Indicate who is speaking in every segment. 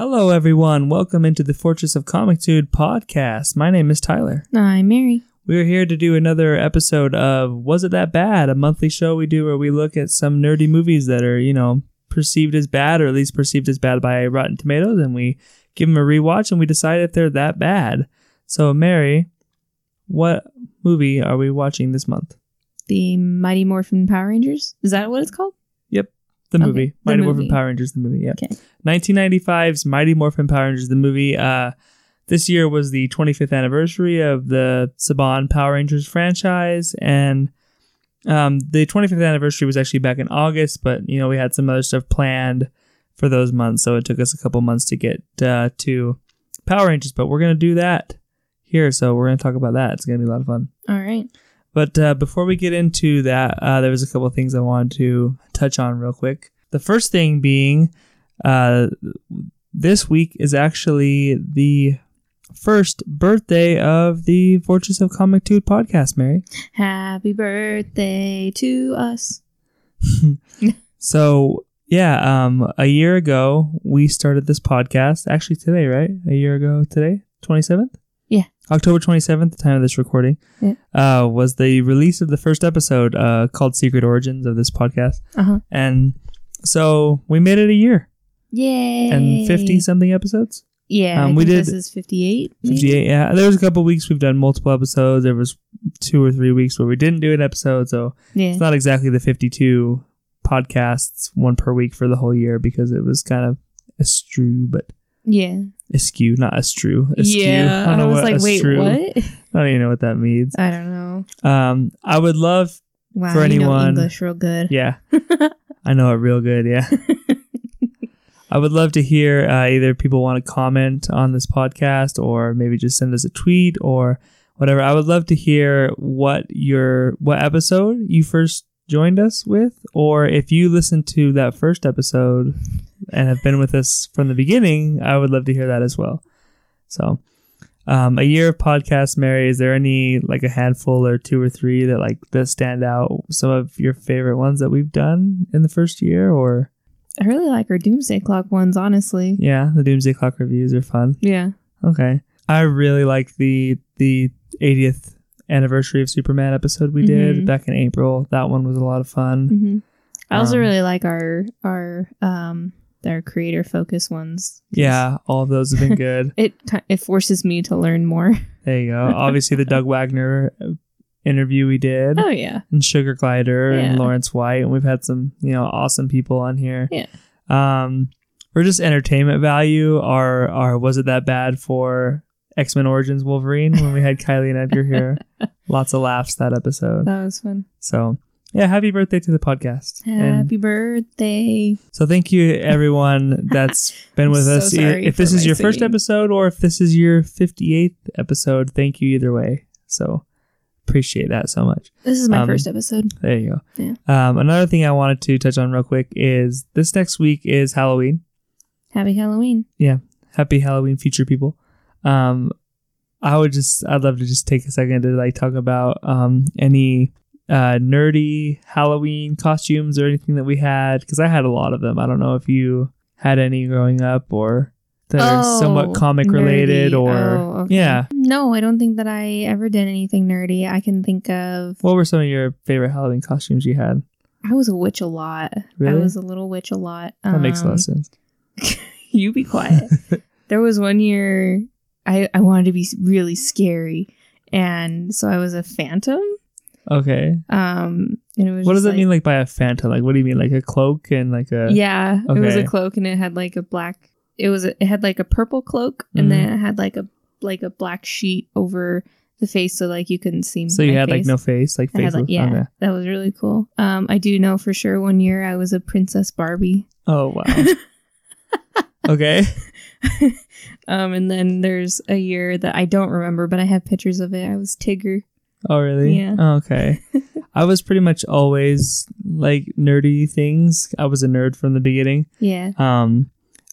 Speaker 1: Hello, everyone. Welcome into the Fortress of Comictude podcast. My name is Tyler.
Speaker 2: I'm Mary.
Speaker 1: We're here to do another episode of Was It That Bad? A monthly show we do where we look at some nerdy movies that are, you know, perceived as bad or at least perceived as bad by Rotten Tomatoes and we give them a rewatch and we decide if they're that bad. So, Mary, what movie are we watching this month?
Speaker 2: The Mighty Morphin Power Rangers. Is that what it's called?
Speaker 1: The
Speaker 2: Okay,
Speaker 1: movie.
Speaker 2: the
Speaker 1: Mighty Morphin. Power Rangers, the movie, yeah.
Speaker 2: Okay.
Speaker 1: 1995's Mighty Morphin Power Rangers, the movie. Uh, this year was the 25th anniversary of the Saban Power Rangers franchise, and um, the 25th anniversary was actually back in August, but you know we had some other stuff planned for those months, so it took us a couple months to get uh, to Power Rangers. But we're gonna do that here, so we're gonna talk about that. It's gonna be a lot of fun.
Speaker 2: All right.
Speaker 1: But uh, before we get into that, uh, there was a couple of things I wanted to touch on real quick. The first thing being, uh, this week is actually the first birthday of the Fortress of Comictude podcast, Mary.
Speaker 2: Happy birthday to us.
Speaker 1: So yeah, um, a year ago we started this podcast. Actually, today, right? A year ago today, twenty seventh.
Speaker 2: Yeah.
Speaker 1: October twenty seventh, the time of this recording,
Speaker 2: Yeah.
Speaker 1: uh, was the release of the first episode uh, called "Secret Origins" of this podcast,
Speaker 2: Uh huh.
Speaker 1: and so we made it a year
Speaker 2: Yay.
Speaker 1: and fifty something episodes.
Speaker 2: Yeah.
Speaker 1: Um, we did-
Speaker 2: This is 58. maybe?
Speaker 1: 58 yeah there was a couple weeks we've done multiple episodes there was two or three weeks where we didn't do an episode so
Speaker 2: Yeah.
Speaker 1: it's not exactly the 52 podcasts one per week for the whole year because it was kind of a eschew but
Speaker 2: Yeah.
Speaker 1: askew not eschew askew
Speaker 2: Yeah.
Speaker 1: I don't know
Speaker 2: was like, wait,
Speaker 1: eschew-
Speaker 2: what?
Speaker 1: I don't even know what that means
Speaker 2: I don't know.
Speaker 1: um I would love
Speaker 2: Wow.
Speaker 1: For anyone-
Speaker 2: English real good.
Speaker 1: yeah I know it real good yeah I would love to hear uh, either people want to comment on this podcast or maybe just send us a tweet or whatever. I would love to hear what your what episode you first joined us with, or if you listened to that first episode and have been with us from the beginning. I would love to hear that as well. So, um, a year of podcasts, Mary. Is there any like a handful or two or three that like that stand out? Some of your favorite ones that we've done in the first year, or
Speaker 2: I really like our Doomsday Clock ones, honestly.
Speaker 1: yeah, the Doomsday Clock reviews are fun.
Speaker 2: Yeah.
Speaker 1: Okay. I really like the the 80th anniversary of Superman episode we did
Speaker 2: Mhm.
Speaker 1: back in April. That one was a lot of fun.
Speaker 2: hmm I also
Speaker 1: Um,
Speaker 2: really like our our um our creator focus ones.
Speaker 1: Yeah, all of those have been good.
Speaker 2: It it forces me to learn more.
Speaker 1: there you go. Obviously, the Doug Wagner uh, interview we did,
Speaker 2: Oh yeah.
Speaker 1: and Sugar Glider, and Lawrence White, and we've had some you know awesome people on here.
Speaker 2: Yeah.
Speaker 1: Um, for just entertainment value, our our was it that bad for X Men Origins Wolverine when we had Kylie and Edgar here? Lots of laughs that episode.
Speaker 2: That was fun.
Speaker 1: So yeah, happy birthday to the podcast. And
Speaker 2: Happy birthday.
Speaker 1: so thank you everyone that's been with
Speaker 2: so
Speaker 1: us. If this is your first episode or if this is your 58th episode, thank you either way. So appreciate that so much.
Speaker 2: This is my
Speaker 1: Um,
Speaker 2: first episode.
Speaker 1: There you go.
Speaker 2: Yeah.
Speaker 1: Um, another thing I wanted to touch on real quick is this next week is Halloween.
Speaker 2: Happy Halloween. Yeah.
Speaker 1: Happy Halloween, future people. Um, I would just, I'd love to just take a second to like talk about um, any uh, nerdy Halloween costumes or anything that we had because I had a lot of them. I don't know if you had any growing up or that are somewhat
Speaker 2: Oh,
Speaker 1: comic related or
Speaker 2: Oh, okay.
Speaker 1: yeah.
Speaker 2: No, I don't think that I ever did anything nerdy. I can think of.
Speaker 1: What were some of your favorite Halloween costumes you had?
Speaker 2: I was a witch a lot. I was a little witch a lot.
Speaker 1: That makes a lot
Speaker 2: Um,
Speaker 1: of sense.
Speaker 2: you be quiet. there was one year I, I wanted to be really scary. And so I was a phantom.
Speaker 1: Okay.
Speaker 2: Um, and it was
Speaker 1: What does that
Speaker 2: like-
Speaker 1: mean, like by a phantom? Like, what do you mean, like a cloak and like a?
Speaker 2: Yeah, it was a cloak and it had like a black. It was a, it had like a purple cloak and then it had like a like a black sheet over the face so like you couldn't see.
Speaker 1: So you had like no face, like face.
Speaker 2: like, yeah,
Speaker 1: Okay.
Speaker 2: that was really cool. Um, I do know for sure one year I was a Princess Barbie.
Speaker 1: Oh wow. okay.
Speaker 2: um, and then there's a year that I don't remember, but I have pictures of it. I was Tigger.
Speaker 1: Oh really?
Speaker 2: Yeah.
Speaker 1: Oh, okay. I was pretty much always like nerdy things. I was a nerd from the beginning.
Speaker 2: Yeah.
Speaker 1: Um,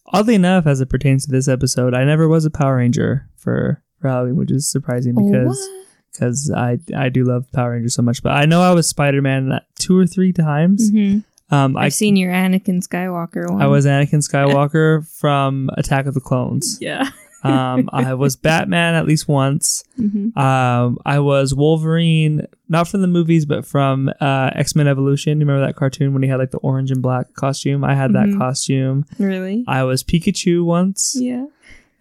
Speaker 1: oddly enough, as it pertains to this episode, I never was a Power Ranger for, for Halloween, which is surprising because
Speaker 2: What?
Speaker 1: because I I do love Power Rangers so much. But I know I was Spider Man two or three times.
Speaker 2: Mhm.
Speaker 1: Um,
Speaker 2: I've
Speaker 1: I
Speaker 2: seen your Anakin Skywalker one.
Speaker 1: I was Anakin Skywalker from Attack of the Clones.
Speaker 2: Yeah.
Speaker 1: Um, I was Batman at least once.
Speaker 2: hmm
Speaker 1: Um, I was Wolverine, not from the movies, but from uh, X Men Evolution. You remember that cartoon when he had like the orange and black costume? I had that
Speaker 2: Mhm.
Speaker 1: costume.
Speaker 2: Really?
Speaker 1: I was Pikachu once.
Speaker 2: Yeah.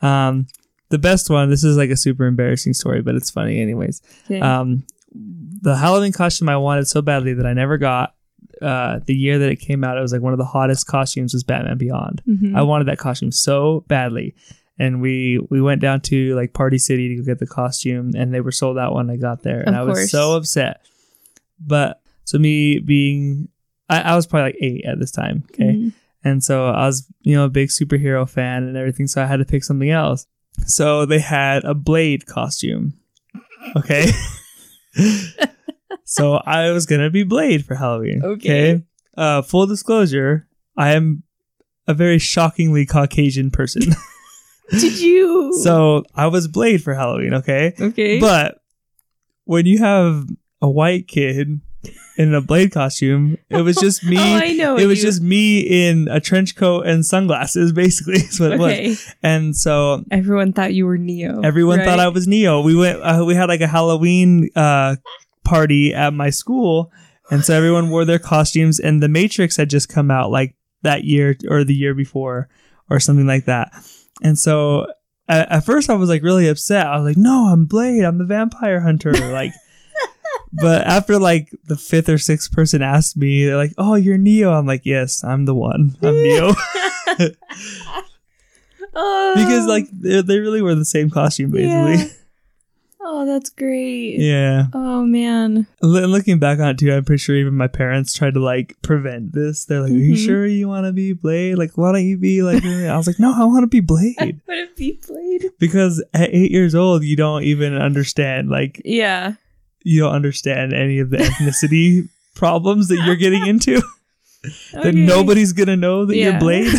Speaker 1: Um, the best one. This is like a super embarrassing story, but it's funny anyways.
Speaker 2: Okay.
Speaker 1: Um, the Halloween costume I wanted so badly that I never got. Uh, the year that it came out, it was like one of the hottest costumes was Batman Beyond.
Speaker 2: Mhm.
Speaker 1: I wanted that costume so badly. And we we went down to like Party City to get the costume, and they were sold out when I got there, and
Speaker 2: Of
Speaker 1: I was so upset. But so me being, I, I was probably like eight at this time, okay,
Speaker 2: Mhm.
Speaker 1: and so I was you know a big superhero fan and everything, so I had to pick something else. So they had a Blade costume, okay. so I was gonna be Blade for Halloween.
Speaker 2: Okay.
Speaker 1: Uh, full disclosure, I am a very shockingly Caucasian person.
Speaker 2: Did you?
Speaker 1: so I was Blade for Halloween, okay?
Speaker 2: okay.
Speaker 1: But when you have a white kid in a Blade costume, it was just me.
Speaker 2: Oh, I know.
Speaker 1: it was
Speaker 2: you-
Speaker 1: just me in a trench coat and sunglasses, basically, is what it was. And so
Speaker 2: Everyone thought you were Neo.
Speaker 1: everyone thought? I was Neo. We went, uh, we had like a Halloween uh, party at my school, and so everyone wore their costumes. And The Matrix had just come out like that year or the year before, or something like that. And so at, at first I was like really upset. I was like, "No, I'm Blade. I'm the vampire hunter." Like. But after like the fifth or sixth person asked me, they're like, "Oh, you're Neo." I'm like, "Yes, I'm the one. I'm Neo." Because like they, they really were the same costume basically.
Speaker 2: Yeah. Oh, that's great.
Speaker 1: Yeah.
Speaker 2: Oh man.
Speaker 1: L- looking back on it too, I'm pretty sure even my parents tried to like prevent this. They're like, "Are you
Speaker 2: Mhm.
Speaker 1: sure you want to be Blade? Like, why don't you be like?" I was like, "No, I want to be Blade."
Speaker 2: Would it be played?
Speaker 1: because at eight years old, you don't even understand like
Speaker 2: Yeah.
Speaker 1: you don't understand any of the ethnicity problems that you're getting into. that
Speaker 2: Okay.
Speaker 1: nobody's gonna know that you're Blade.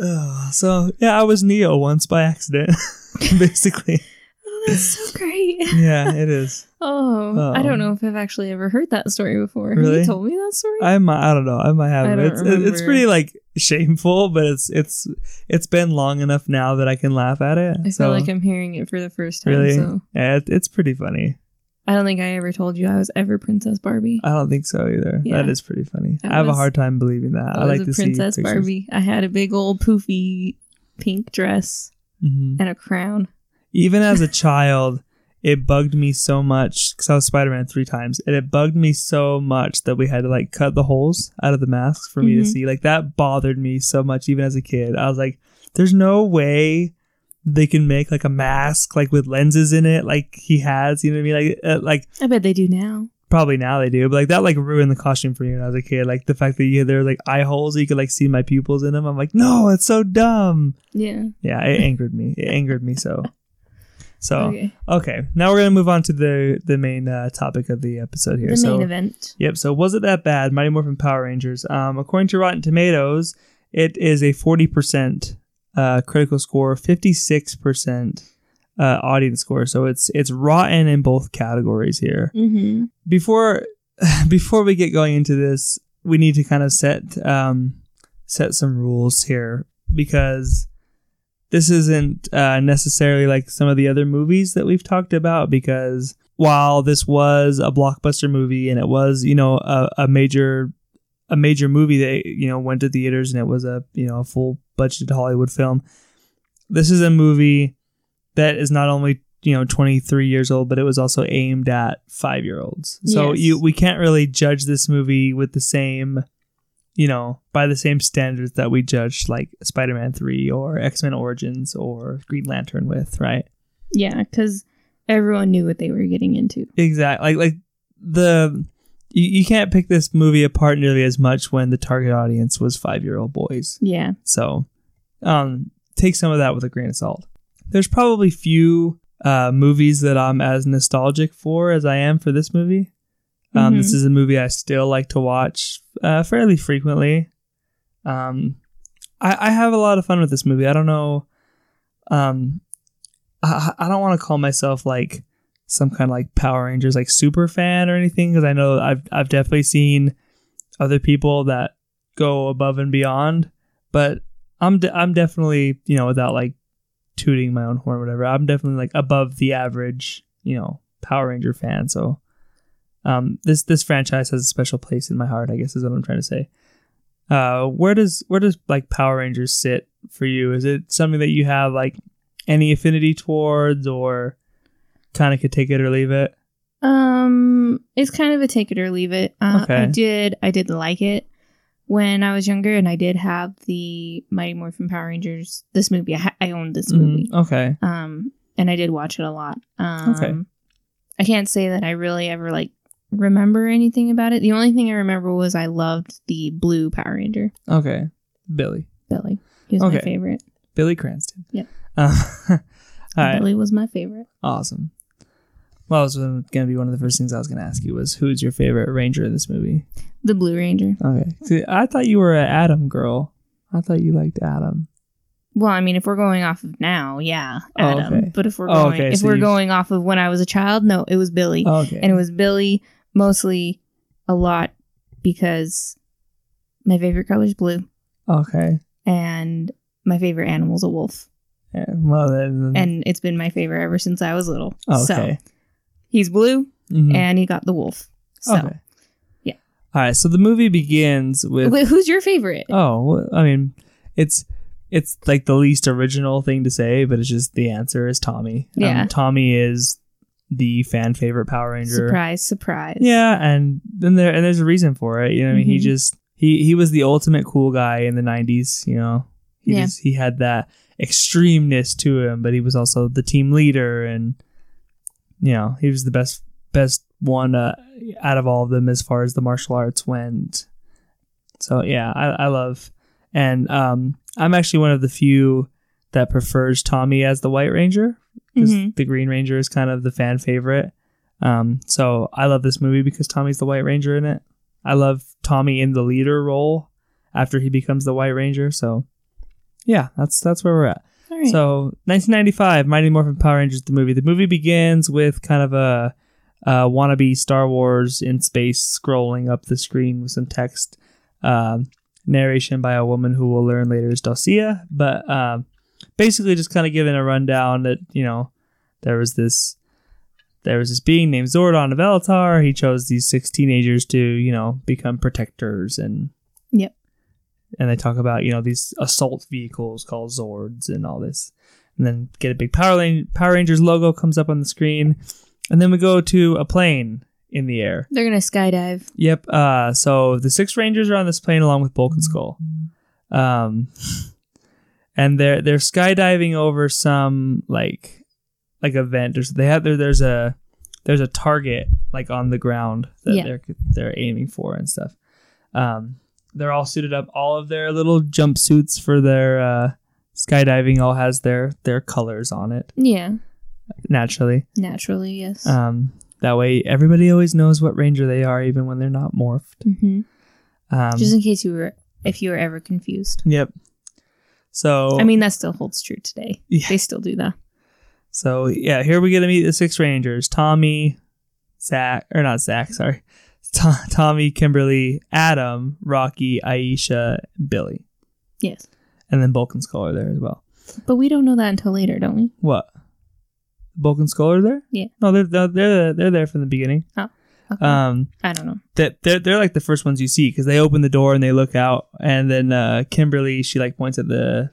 Speaker 1: Ugh, so yeah, I was Neo once by accident, basically.
Speaker 2: Oh, that's so great.
Speaker 1: Yeah, it is.
Speaker 2: Oh, I
Speaker 1: Oh.
Speaker 2: don't um, know if I've actually ever heard that story before. Have
Speaker 1: Really?
Speaker 2: you told me that story?
Speaker 1: I might, I don't know. I might have.
Speaker 2: I
Speaker 1: it.
Speaker 2: don't
Speaker 1: It's it- it's pretty like shameful, but it's it's it's been long enough now that I can laugh at it.
Speaker 2: I
Speaker 1: so,
Speaker 2: feel like I'm hearing it for the first time.
Speaker 1: really,
Speaker 2: So
Speaker 1: yeah, it, it's pretty funny.
Speaker 2: I don't think I ever told you I was ever Princess Barbie.
Speaker 1: I don't think so either.
Speaker 2: Yeah.
Speaker 1: That is pretty funny.
Speaker 2: I
Speaker 1: I, have a hard time believing that. I,
Speaker 2: I was
Speaker 1: like
Speaker 2: a
Speaker 1: to
Speaker 2: Princess
Speaker 1: see.
Speaker 2: Barbie. I had a big old poofy pink dress
Speaker 1: Mhm.
Speaker 2: and a crown.
Speaker 1: Even as a child, it bugged me so much because I was Spider Man three times, and it bugged me so much that we had to like cut the holes out of the masks for me to
Speaker 2: Mhm.
Speaker 1: see. Like that bothered me so much, even as a kid. I was like, "There's no way." They can make like a mask like with lenses in it, like he has. You know what I mean? Like, uh, like
Speaker 2: I bet they do now.
Speaker 1: probably now they do, but like that like ruined the costume for me when I was a kid. Like the fact that you there like eye holes, you could like see my pupils in them. I'm like, no, it's so dumb.
Speaker 2: Yeah.
Speaker 1: Yeah, it angered me. It angered me so. So
Speaker 2: Okay.
Speaker 1: okay, now we're gonna move on to the the main uh, topic of the episode here.
Speaker 2: The
Speaker 1: so
Speaker 2: main event.
Speaker 1: yep. So was it that bad? Mighty Morphin Power Rangers. Um, according to Rotten Tomatoes, it is a forty percent uh, critical score, fifty six percent uh, audience score. So it's it's rotten in both categories here
Speaker 2: Mm-hmm.
Speaker 1: before before we get going into this, we need to kind of set um, set some rules here because this isn't uh, necessarily like some of the other movies that we've talked about. Because while this was a blockbuster movie and it was you know a, a major a major movie that you know went to theaters and it was a you know a full budgeted Hollywood film, this is a movie that is not only you know 23 years old but it was also aimed at 5 year olds so
Speaker 2: Yes.
Speaker 1: you we can't really judge this movie with the same you know by the same standards that we judged like spider-man 3 or x-men origins or green lantern with right
Speaker 2: Yeah, because everyone knew what they were getting into.
Speaker 1: exactly like like the you, you can't pick this movie apart nearly as much when the target audience was 5 year old boys
Speaker 2: Yeah.
Speaker 1: So, um, take some of that with a grain of salt. There's probably few uh, movies that I'm as nostalgic for as I am for this movie. Um,
Speaker 2: Mhm.
Speaker 1: This is a movie I still like to watch uh, fairly frequently. Um, I, I have a lot of fun with this movie. I don't know. Um, I, I don't want to call myself like some kind of like Power Rangers like super fan or anything because I know I've I've definitely seen other people that go above and beyond, but I'm de- I'm definitely you know without like tooting my own horn or whatever. I'm definitely like above the average you know Power Ranger fan. So um, this this franchise has a special place in my heart. I guess is what I'm trying to say. Uh, where does where does like Power Rangers sit for you? Is it something that you have like any affinity towards, or kind of could take it or leave it?
Speaker 2: Um, it's kind of a take it or leave it. Uh,
Speaker 1: Okay.
Speaker 2: I did, I did like it when I was younger, and I did have the Mighty Morphin Power Rangers. This movie, I, ha- I owned this movie.
Speaker 1: Mhm, Okay.
Speaker 2: Um, and I did watch it a lot. Um,
Speaker 1: Okay.
Speaker 2: I can't say that I really ever like remember anything about it. The only thing I remember was I loved the blue Power Ranger,
Speaker 1: Okay. Billy.
Speaker 2: Billy. He was
Speaker 1: Okay.
Speaker 2: my favorite.
Speaker 1: Billy Cranston.
Speaker 2: Yep.
Speaker 1: Uh, all right.
Speaker 2: Billy was my favorite.
Speaker 1: Awesome. Well, was going to be one of the first things I was going to ask you was who's your favorite Ranger in this movie?
Speaker 2: The Blue Ranger.
Speaker 1: Okay. See, I thought you were an Adam girl. I thought you liked Adam.
Speaker 2: Well, I mean, if we're going off of now, yeah,
Speaker 1: Oh,
Speaker 2: Adam.
Speaker 1: okay.
Speaker 2: But if we're
Speaker 1: Oh,
Speaker 2: going,
Speaker 1: okay,
Speaker 2: if
Speaker 1: so
Speaker 2: we're going off of when I was a child, no, it was Billy, oh,
Speaker 1: Okay.
Speaker 2: and it was Billy mostly a lot because my favorite color is blue,
Speaker 1: okay.
Speaker 2: and my favorite animal's a wolf,
Speaker 1: Yeah, well then.
Speaker 2: and it's been my favorite ever since I was little.
Speaker 1: okay.
Speaker 2: So he's blue,
Speaker 1: Mhm.
Speaker 2: and he got the wolf. So,
Speaker 1: okay.
Speaker 2: yeah.
Speaker 1: All right. So the movie begins with.
Speaker 2: Wait, who's your favorite?
Speaker 1: Oh, well, I mean, it's it's like the least original thing to say, but it's just the answer is Tommy. Um,
Speaker 2: Yeah.
Speaker 1: Tommy is the fan favorite Power Ranger.
Speaker 2: surprise, surprise.
Speaker 1: Yeah, and then there and there's a reason for it. You know, I mean, he
Speaker 2: Mhm.
Speaker 1: just he he was the ultimate cool guy in the '90s. You know, he
Speaker 2: Yeah.
Speaker 1: just he had that extremeness to him, but he was also the team leader, and you know, he was the best best one uh, out of all of them as far as the martial arts went. So yeah, I, I love, and um, I'm actually one of the few that prefers Tommy as the White Ranger because
Speaker 2: Mhm.
Speaker 1: the Green Ranger is kind of the fan favorite. Um, so I love this movie because Tommy's the White Ranger in it. I love Tommy in the leader role after he becomes the White Ranger. So yeah, that's that's where we're at.
Speaker 2: Right.
Speaker 1: So 1995, Mighty Morphin Power Rangers, the movie. The movie begins with kind of a, wannabe Star Wars in space scrolling up the screen with some text. Um, narration by a woman who we'll learn later is Dulcea, but um, basically just kind of giving a rundown that you know there was this there was this being named Zordon of Eltar. He chose these six teenagers to you know become protectors and. And they talk about you know these assault vehicles called Zords and all this, and then get a big Power Ran- Power Rangers logo comes up on the screen, and then we go to a plane in the air.
Speaker 2: They're gonna skydive.
Speaker 1: Yep. Uh, so the six Rangers are on this plane along with Bulk and Skull, um, and they're they're skydiving over some like like a event. There's they have there there's a there's a target like on the ground that
Speaker 2: Yeah.
Speaker 1: they're they're aiming for and stuff. Um, they're all suited up. All of their little jumpsuits for their uh, skydiving all has their their colors on it
Speaker 2: Yeah,
Speaker 1: naturally.
Speaker 2: naturally, yes.
Speaker 1: Um, that way everybody always knows what ranger they are, even when they're not morphed.
Speaker 2: hmm
Speaker 1: Um,
Speaker 2: Just in case you were, if you were ever confused.
Speaker 1: Yep. So
Speaker 2: I mean, that still holds true today.
Speaker 1: Yeah.
Speaker 2: They still do that.
Speaker 1: so yeah, here we get to meet the six Rangers: Tommy, Zach, or not Zach, sorry, To- Tommy, Kimberly, Adam, Rocky, Aisha, Billy,
Speaker 2: Yes,
Speaker 1: and then Bulk and Skull are there as well.
Speaker 2: but we don't know that until later, don't we?
Speaker 1: What? Bulk and Skull are there?
Speaker 2: Yeah.
Speaker 1: No, they're they're they're, they're there from the beginning. Oh.
Speaker 2: Okay.
Speaker 1: Um,
Speaker 2: I don't know.
Speaker 1: that they're they're like the first ones you see because they open the door and they look out, and then uh, Kimberly she like points at the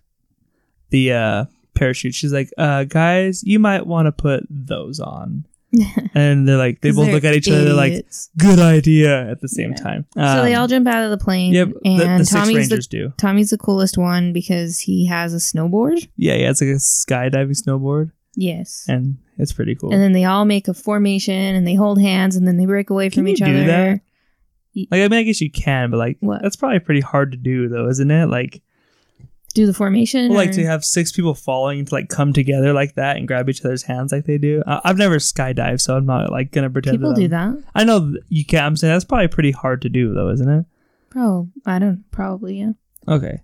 Speaker 1: the uh, parachute. She's like, uh, "Guys, you might want to put those on." And they're like, they both look at each other. They're like, "Good idea." At the same
Speaker 2: Yeah.
Speaker 1: time,
Speaker 2: so they
Speaker 1: Um,
Speaker 2: all jump out of the plane.
Speaker 1: Yep,
Speaker 2: and
Speaker 1: the, the six
Speaker 2: Tommy's
Speaker 1: rangers
Speaker 2: the
Speaker 1: do.
Speaker 2: Tommy's the coolest one because he has a snowboard.
Speaker 1: Yeah, yeah, it's like a skydiving snowboard,
Speaker 2: Yes.
Speaker 1: and it's pretty cool.
Speaker 2: And then they all make a formation and they hold hands and then they break away
Speaker 1: Can
Speaker 2: from
Speaker 1: you
Speaker 2: each other.
Speaker 1: that? like, I mean, I guess you can, but like,
Speaker 2: What?
Speaker 1: that's probably pretty hard to do, though, isn't it? Like,
Speaker 2: Do the formation.
Speaker 1: Well, like
Speaker 2: or-
Speaker 1: to have six people falling to like come together like that and grab each other's hands like they do. I- I've never skydived, so I'm not like gonna pretend.
Speaker 2: People
Speaker 1: that
Speaker 2: do that.
Speaker 1: I know you can't. I'm saying that's probably pretty hard to do, though, isn't it?
Speaker 2: Oh, I don't. Probably yeah.
Speaker 1: Okay.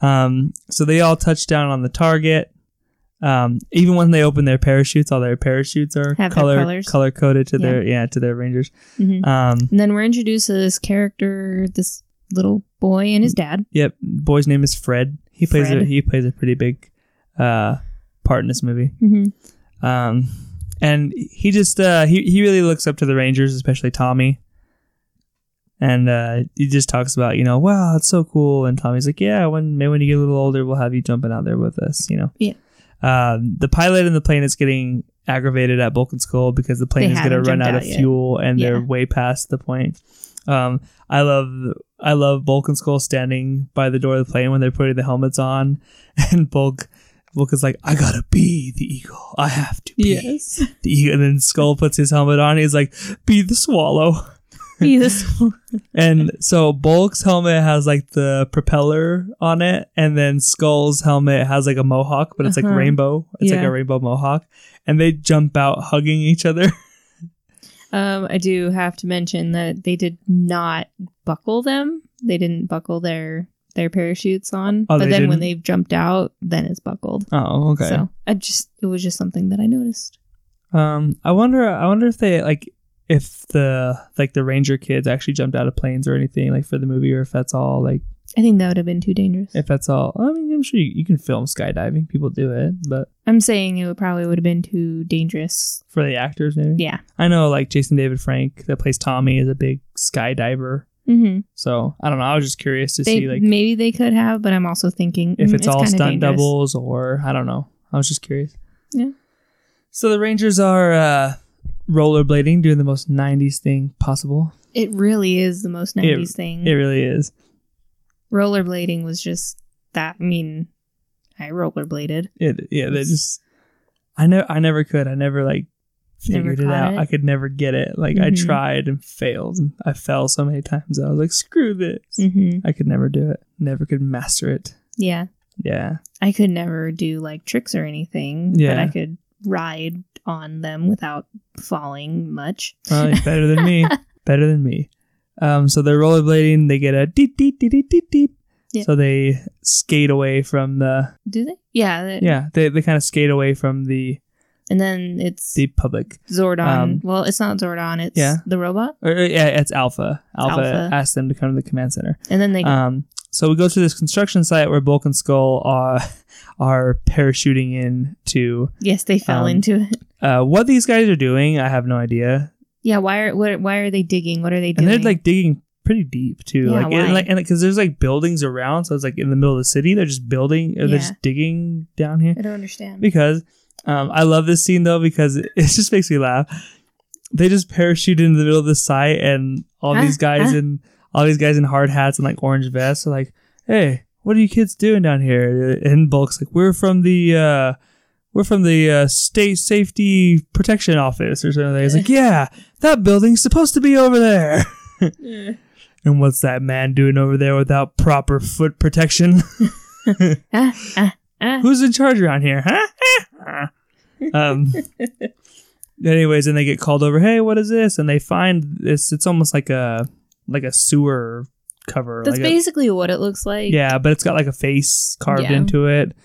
Speaker 1: Um. So they all touch down on the target. Um, even when they open their parachutes, all their parachutes are
Speaker 2: Have
Speaker 1: color color coded to
Speaker 2: Yeah.
Speaker 1: their yeah to their rangers.
Speaker 2: Mhm.
Speaker 1: Um,
Speaker 2: And then we're introduced to this character, this little boy and his dad.
Speaker 1: yep, boy's name is Fred. He plays a he plays a pretty big uh part in this movie.
Speaker 2: Mm-hmm.
Speaker 1: Um, and he just uh, he he really looks up to the Rangers, especially Tommy. And uh, he just talks about you know, wow, it's so cool. And Tommy's like, yeah, when maybe when you get a little older, we'll have you jumping out there with us. You know.
Speaker 2: Yeah.
Speaker 1: Um, the pilot in the plane is getting aggravated at Bulk and Skull because the plane
Speaker 2: They
Speaker 1: is going to run
Speaker 2: jumped
Speaker 1: out of
Speaker 2: yet.
Speaker 1: fuel and they're way past the point. Um, I love I love Bulk and Skull standing by the door of the plane when they're putting the helmets on, and Bulk Bulk is like, I gotta be the eagle. I have to be
Speaker 2: Yes.
Speaker 1: the eagle. And then Skull puts his helmet on. He's like, be the swallow.
Speaker 2: Be this
Speaker 1: And so Bulk's helmet has like the propeller on it, and then Skull's helmet has like a mohawk, but it's like
Speaker 2: Uh-huh.
Speaker 1: rainbow. It's like a rainbow mohawk. And they jump out hugging each other.
Speaker 2: Um, I do have to mention that they did not buckle them. They didn't buckle their their parachutes on.
Speaker 1: Oh,
Speaker 2: but then when
Speaker 1: didn't?
Speaker 2: they jumped out, then it's buckled.
Speaker 1: Oh, okay.
Speaker 2: So I just it was just something that I noticed.
Speaker 1: Um, I wonder. I wonder if they like if the like the ranger kids actually jumped out of planes or anything like for the movie, or if that's all like
Speaker 2: I think that would have been too dangerous.
Speaker 1: if that's all. I mean, I'm sure you, you can film skydiving. People do it, but
Speaker 2: I'm saying it would probably would have been too dangerous.
Speaker 1: for the actors, maybe.
Speaker 2: Yeah.
Speaker 1: I know, like Jason David Frank that plays Tommy is a big skydiver.
Speaker 2: Mm-hmm.
Speaker 1: So I don't know. I was just curious to
Speaker 2: They
Speaker 1: see like
Speaker 2: maybe they could have, but I'm also thinking
Speaker 1: if
Speaker 2: mm,
Speaker 1: it's, all stunt
Speaker 2: dangerous.
Speaker 1: doubles or I don't know. I was just curious.
Speaker 2: Yeah.
Speaker 1: So the Rangers are uh, rollerblading, doing the most '90s thing possible.
Speaker 2: It really is the most 90s thing.
Speaker 1: It really is.
Speaker 2: Rollerblading was just that. I mean, I rollerbladed.
Speaker 1: It yeah. They just I never I never could. I never like
Speaker 2: Never
Speaker 1: figured it out.
Speaker 2: it?
Speaker 1: I could never get it. Like I
Speaker 2: Mhm.
Speaker 1: tried and failed. I fell so many times. I was like, screw this.
Speaker 2: Mm-hmm.
Speaker 1: I could never do it. Never could master it.
Speaker 2: Yeah.
Speaker 1: Yeah.
Speaker 2: I could never do like tricks or anything,
Speaker 1: Yeah.
Speaker 2: but I could ride on them without falling much.
Speaker 1: Well, better than me. Better than me. Um, so they're rollerblading. They get a deep, deep, deep, deep, deep, deep.
Speaker 2: Yeah.
Speaker 1: So they skate away from the
Speaker 2: Do they? Yeah.
Speaker 1: yeah. They they kind of skate away from the
Speaker 2: And then it's
Speaker 1: the public.
Speaker 2: Zordon.
Speaker 1: um,
Speaker 2: well, it's not Zordon. It's
Speaker 1: Yeah.
Speaker 2: the robot.
Speaker 1: Or, yeah, it's Alpha. Alpha.
Speaker 2: Alpha.
Speaker 1: asked them to come to the command center.
Speaker 2: And then they
Speaker 1: Um, so we go to this construction site where Bulk and Skull are are parachuting in to
Speaker 2: yes, they fell
Speaker 1: um,
Speaker 2: into it.
Speaker 1: uh, what these guys are doing. I have no idea,
Speaker 2: Yeah. Why are what? Why are they digging? What are they
Speaker 1: and
Speaker 2: doing?
Speaker 1: they're like digging pretty deep too.
Speaker 2: Yeah,
Speaker 1: like, and, like, and because there's like buildings around, so it's like in the middle of the city. They're just building, or they're just digging down here.
Speaker 2: I don't understand.
Speaker 1: Because um, I love this scene though because it, just makes me laugh. They just parachute into the middle of the site, and all
Speaker 2: Huh?
Speaker 1: these guys
Speaker 2: Huh?
Speaker 1: in all these guys in hard hats and like orange vests are like, "Hey, what are you kids doing down here?" And Bulk's like, "We're from the." Uh, we're from the uh, state safety protection office or something. He's like, yeah, that building's supposed to be over there. And what's that man doing over there without proper foot protection?
Speaker 2: ah, ah.
Speaker 1: Who's in charge around here, huh? um. Anyways, and they get called over. Hey, what is this? And they find this. It's almost like a like a sewer cover.
Speaker 2: That's
Speaker 1: like a-
Speaker 2: basically what it looks like.
Speaker 1: yeah, but it's got like a face carved
Speaker 2: Yeah.
Speaker 1: into it.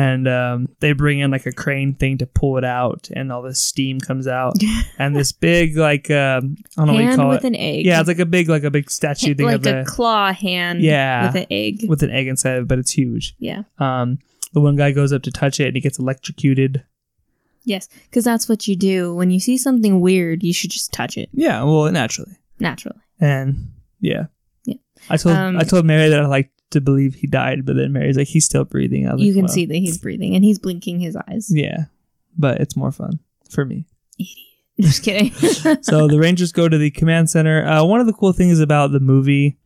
Speaker 1: And um, they bring in like a crane thing to pull it out, and all this steam comes out, and this big like um, I don't know what you
Speaker 2: hand
Speaker 1: call
Speaker 2: with
Speaker 1: it.
Speaker 2: an egg.
Speaker 1: Yeah, it's like a big like a big statue thing
Speaker 2: like
Speaker 1: of
Speaker 2: a
Speaker 1: the
Speaker 2: claw hand.
Speaker 1: Yeah.
Speaker 2: with an egg.
Speaker 1: with an egg inside, of it, but it's huge.
Speaker 2: yeah.
Speaker 1: Um, the one guy goes up to touch it, and he gets electrocuted.
Speaker 2: Yes, because that's what you do when you see something weird. You should just touch it
Speaker 1: Yeah, well, naturally.
Speaker 2: naturally.
Speaker 1: And yeah,
Speaker 2: Yeah.
Speaker 1: I told
Speaker 2: Um,
Speaker 1: I told Mary that I like to believe he died, but then Mary's like he's still breathing. I was
Speaker 2: you
Speaker 1: like,
Speaker 2: can see that he's breathing and he's blinking his eyes.
Speaker 1: Yeah, but it's more fun for me.
Speaker 2: Just kidding.
Speaker 1: so the Rangers go to the command center. Uh, one of the cool things about the movie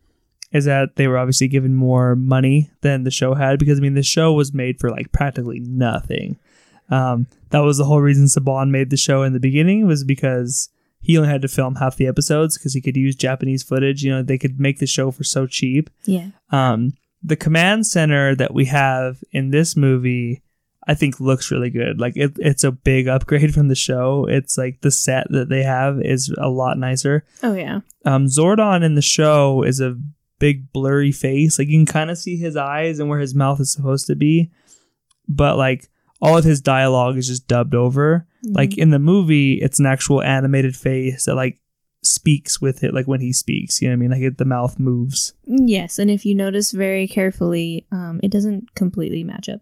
Speaker 1: is that they were obviously given more money than the show had because I mean the show was made for like practically nothing. Um, that was the whole reason Saban made the show in the beginning was because he only had to film half the episodes because he could use Japanese footage. You know, they could make the show for so cheap.
Speaker 2: yeah.
Speaker 1: Um, the command center that we have in this movie, I think looks really good. Like it, it's a big upgrade from the show. It's like the set that they have is a lot nicer.
Speaker 2: Oh yeah.
Speaker 1: Um, Zordon in the show is a big blurry face. Like you can kind of see his eyes and where his mouth is supposed to be, but like all of his dialogue is just dubbed over.
Speaker 2: Mm-hmm.
Speaker 1: Like in the movie, it's an actual animated face that like speaks with it, like when he speaks. You know what I mean? Like it, the mouth moves.
Speaker 2: Yes, and if you notice very carefully, um, it doesn't completely match up.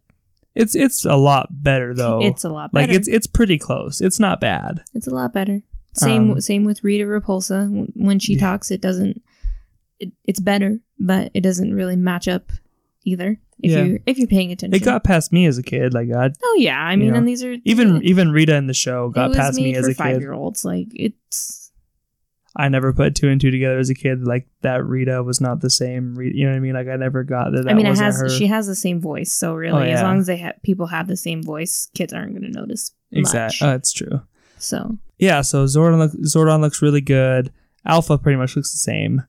Speaker 1: It's it's a lot better though.
Speaker 2: It's a lot better.
Speaker 1: like it's it's pretty close. It's not bad.
Speaker 2: It's a lot better. Same
Speaker 1: Um,
Speaker 2: same with Rita Repulsa. When she
Speaker 1: Yeah.
Speaker 2: talks, it doesn't. It, it's better, but it doesn't really match up either. If
Speaker 1: Yeah.
Speaker 2: you're if you're paying attention.
Speaker 1: It got past me as a kid. Like I
Speaker 2: Oh yeah, I mean,
Speaker 1: know,
Speaker 2: and these are
Speaker 1: even even Rita in the show got past me as a
Speaker 2: five
Speaker 1: kid.
Speaker 2: year olds. Like it's
Speaker 1: I never put two and two together as a kid. Like that Rita was not the same. Rita, you know what I mean? Like I never got that. that
Speaker 2: I mean, it has
Speaker 1: her.
Speaker 2: she has the same voice, so really,
Speaker 1: Oh,
Speaker 2: as long as they have people have the same voice, kids aren't going to notice
Speaker 1: exactly. Oh, that's true.
Speaker 2: so
Speaker 1: Yeah. So Zordon look, Zordon looks really good. Alpha pretty much looks the same.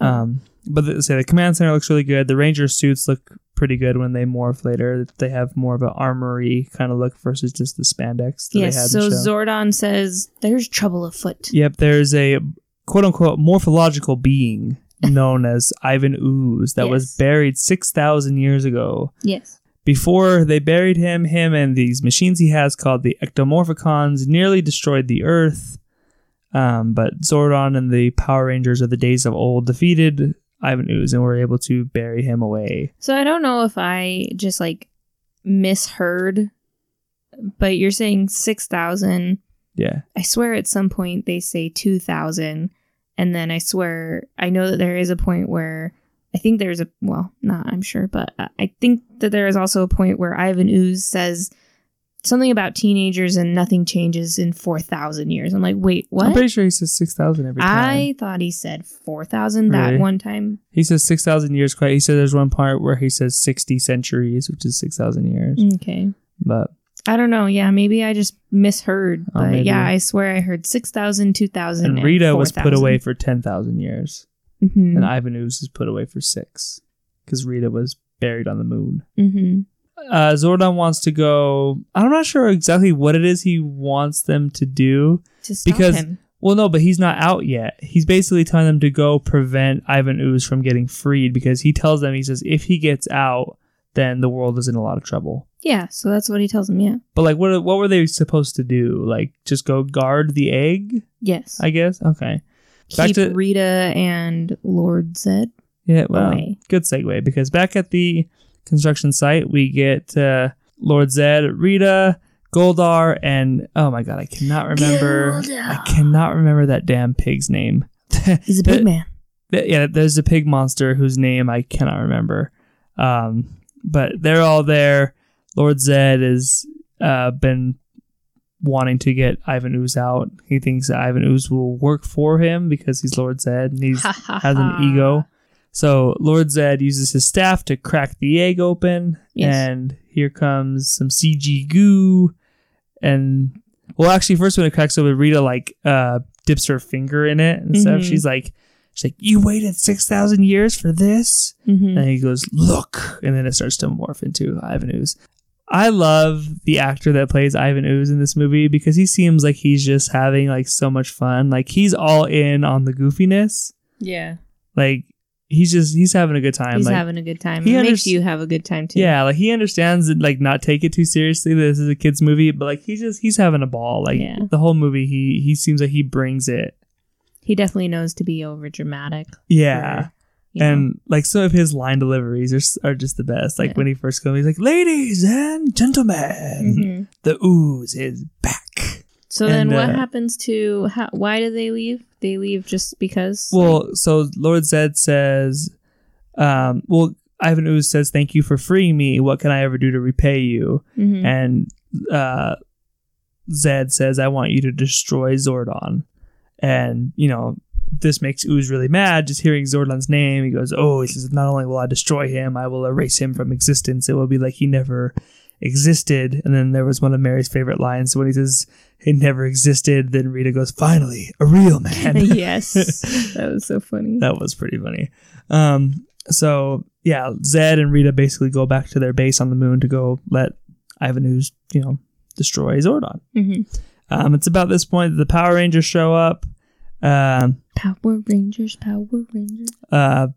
Speaker 2: Oh.
Speaker 1: Um, but the, say the command center looks really good. The ranger suits look pretty good when they morph later. They have more of an armory kind of look versus just the spandex. That they had
Speaker 2: yes, so. Zordon says there's trouble afoot.
Speaker 1: Yep, there's a quote unquote morphological being known as Ivan Ooze that was buried 6,000 years ago.
Speaker 2: Yes.
Speaker 1: Before they buried him, him and these machines he has called the Ectomorphicons nearly destroyed the Earth. Um, but Zordon and the Power Rangers of the days of old defeated Ivan Ooze and were able to bury him away.
Speaker 2: So I don't know if I just like misheard, but you're saying 6,000.
Speaker 1: Yeah.
Speaker 2: I swear at some point they say 2,000. And then I swear, I know that there is a point where I think there's a, well, not I'm sure, but I- think that there is also a point where Ivan Ooze says something about teenagers and nothing changes in 4,000 years. I'm like, wait, what?
Speaker 1: I'm pretty sure he says 6,000 every time.
Speaker 2: I thought he said 4,000 that
Speaker 1: Really?
Speaker 2: one time.
Speaker 1: He says 6,000 years. Quite. He said there's one part where he says 60 centuries, which is 6,000 years.
Speaker 2: Okay.
Speaker 1: But
Speaker 2: I don't know. Yeah, maybe I just misheard.
Speaker 1: Oh,
Speaker 2: But
Speaker 1: maybe.
Speaker 2: yeah, I swear I heard 6,000, 2,000.
Speaker 1: and Rita was put away for 10,000 years.
Speaker 2: hmm
Speaker 1: And Ivan Ooze is put away for six because Rita was buried on the moon.
Speaker 2: hmm
Speaker 1: Uh, Zordon wants to go. I'm not sure exactly what it is he wants them to do.
Speaker 2: To stop
Speaker 1: Because-
Speaker 2: him.
Speaker 1: Well, no, but he's not out yet. He's basically telling them to go prevent Ivan Ooze from getting freed because he tells them, he says, if he gets out, then the world is in a lot of trouble.
Speaker 2: Yeah, so that's what he tells them. Yeah.
Speaker 1: But like, what what were they supposed to do? Like, just go guard the egg?
Speaker 2: Yes.
Speaker 1: I guess. Okay. Back
Speaker 2: Keep
Speaker 1: to-
Speaker 2: Rita and Lord Zed
Speaker 1: Yeah. Well,
Speaker 2: away.
Speaker 1: good segue because back at the construction site, we get uh, Lord Zed, Rita, Goldar, and oh my god, I cannot remember. I cannot remember that damn pig's name.
Speaker 2: He's a
Speaker 1: pig
Speaker 2: man.
Speaker 1: Yeah, there's a pig monster whose name I cannot remember. Um, but they're all there. Lord Zed has uh, been wanting to get Ivan Ooze out. He thinks that Ivan Ooze will work for him because he's Lord Zed and he has an ego. So Lord Zed uses his staff to crack the egg open,
Speaker 2: Yes.
Speaker 1: and here comes some CG goo. And well, actually, first when it cracks open, Rita like uh, dips her finger in it and stuff.
Speaker 2: Mhm.
Speaker 1: She's like, she's like, "You waited six thousand years for this?"
Speaker 2: hmm
Speaker 1: And he goes, "Look," and then it starts to morph into Ivan Ooze. I love the actor that plays Ivan Ooze in this movie because he seems like he's just having like so much fun. Like he's all in on the goofiness.
Speaker 2: Yeah.
Speaker 1: Like he's just he's having a good time.
Speaker 2: He's
Speaker 1: like,
Speaker 2: having a good time.
Speaker 1: he
Speaker 2: It makes you have a good time too.
Speaker 1: yeah, like he understands and like not take it too seriously. that This is a kids movie, but like he's just he's having a ball. Like
Speaker 2: Yeah.
Speaker 1: the whole movie, he he seems like he brings it.
Speaker 2: He definitely knows to be over dramatic.
Speaker 1: Yeah.
Speaker 2: you know.
Speaker 1: And like some of his line deliveries are, are just the best. Like
Speaker 2: Yeah.
Speaker 1: when he first comes, he's like, "Ladies and gentlemen,
Speaker 2: Mhm.
Speaker 1: the ooze is back."
Speaker 2: So then what
Speaker 1: uh,
Speaker 2: happens to how, why do they leave? They leave just because
Speaker 1: Well, so Lord Zed says, um, "Well, Ivan Ooze says, thank you for freeing me. What can I ever do to repay you?"
Speaker 2: Mhm.
Speaker 1: And uh, Zed says, "I want you to destroy Zordon." And you know, this makes Ooze really mad just hearing Zordon's name. He goes, "Oh, he says, not only will I destroy him, I will erase him from existence. It will be like he never existed." And then there was one of Mary's favorite lines when he says, "He never existed." Then Rita goes, "Finally, a real man."
Speaker 2: yes, that was so funny.
Speaker 1: that was pretty funny. Um, so yeah, Zed and Rita basically go back to their base on the moon to go let Ivan Ooze, you know, destroy Zordon.
Speaker 2: hmm
Speaker 1: Um, it's about this point that the Power Rangers show up. Um,
Speaker 2: Power Rangers, Power Rangers.
Speaker 1: uh,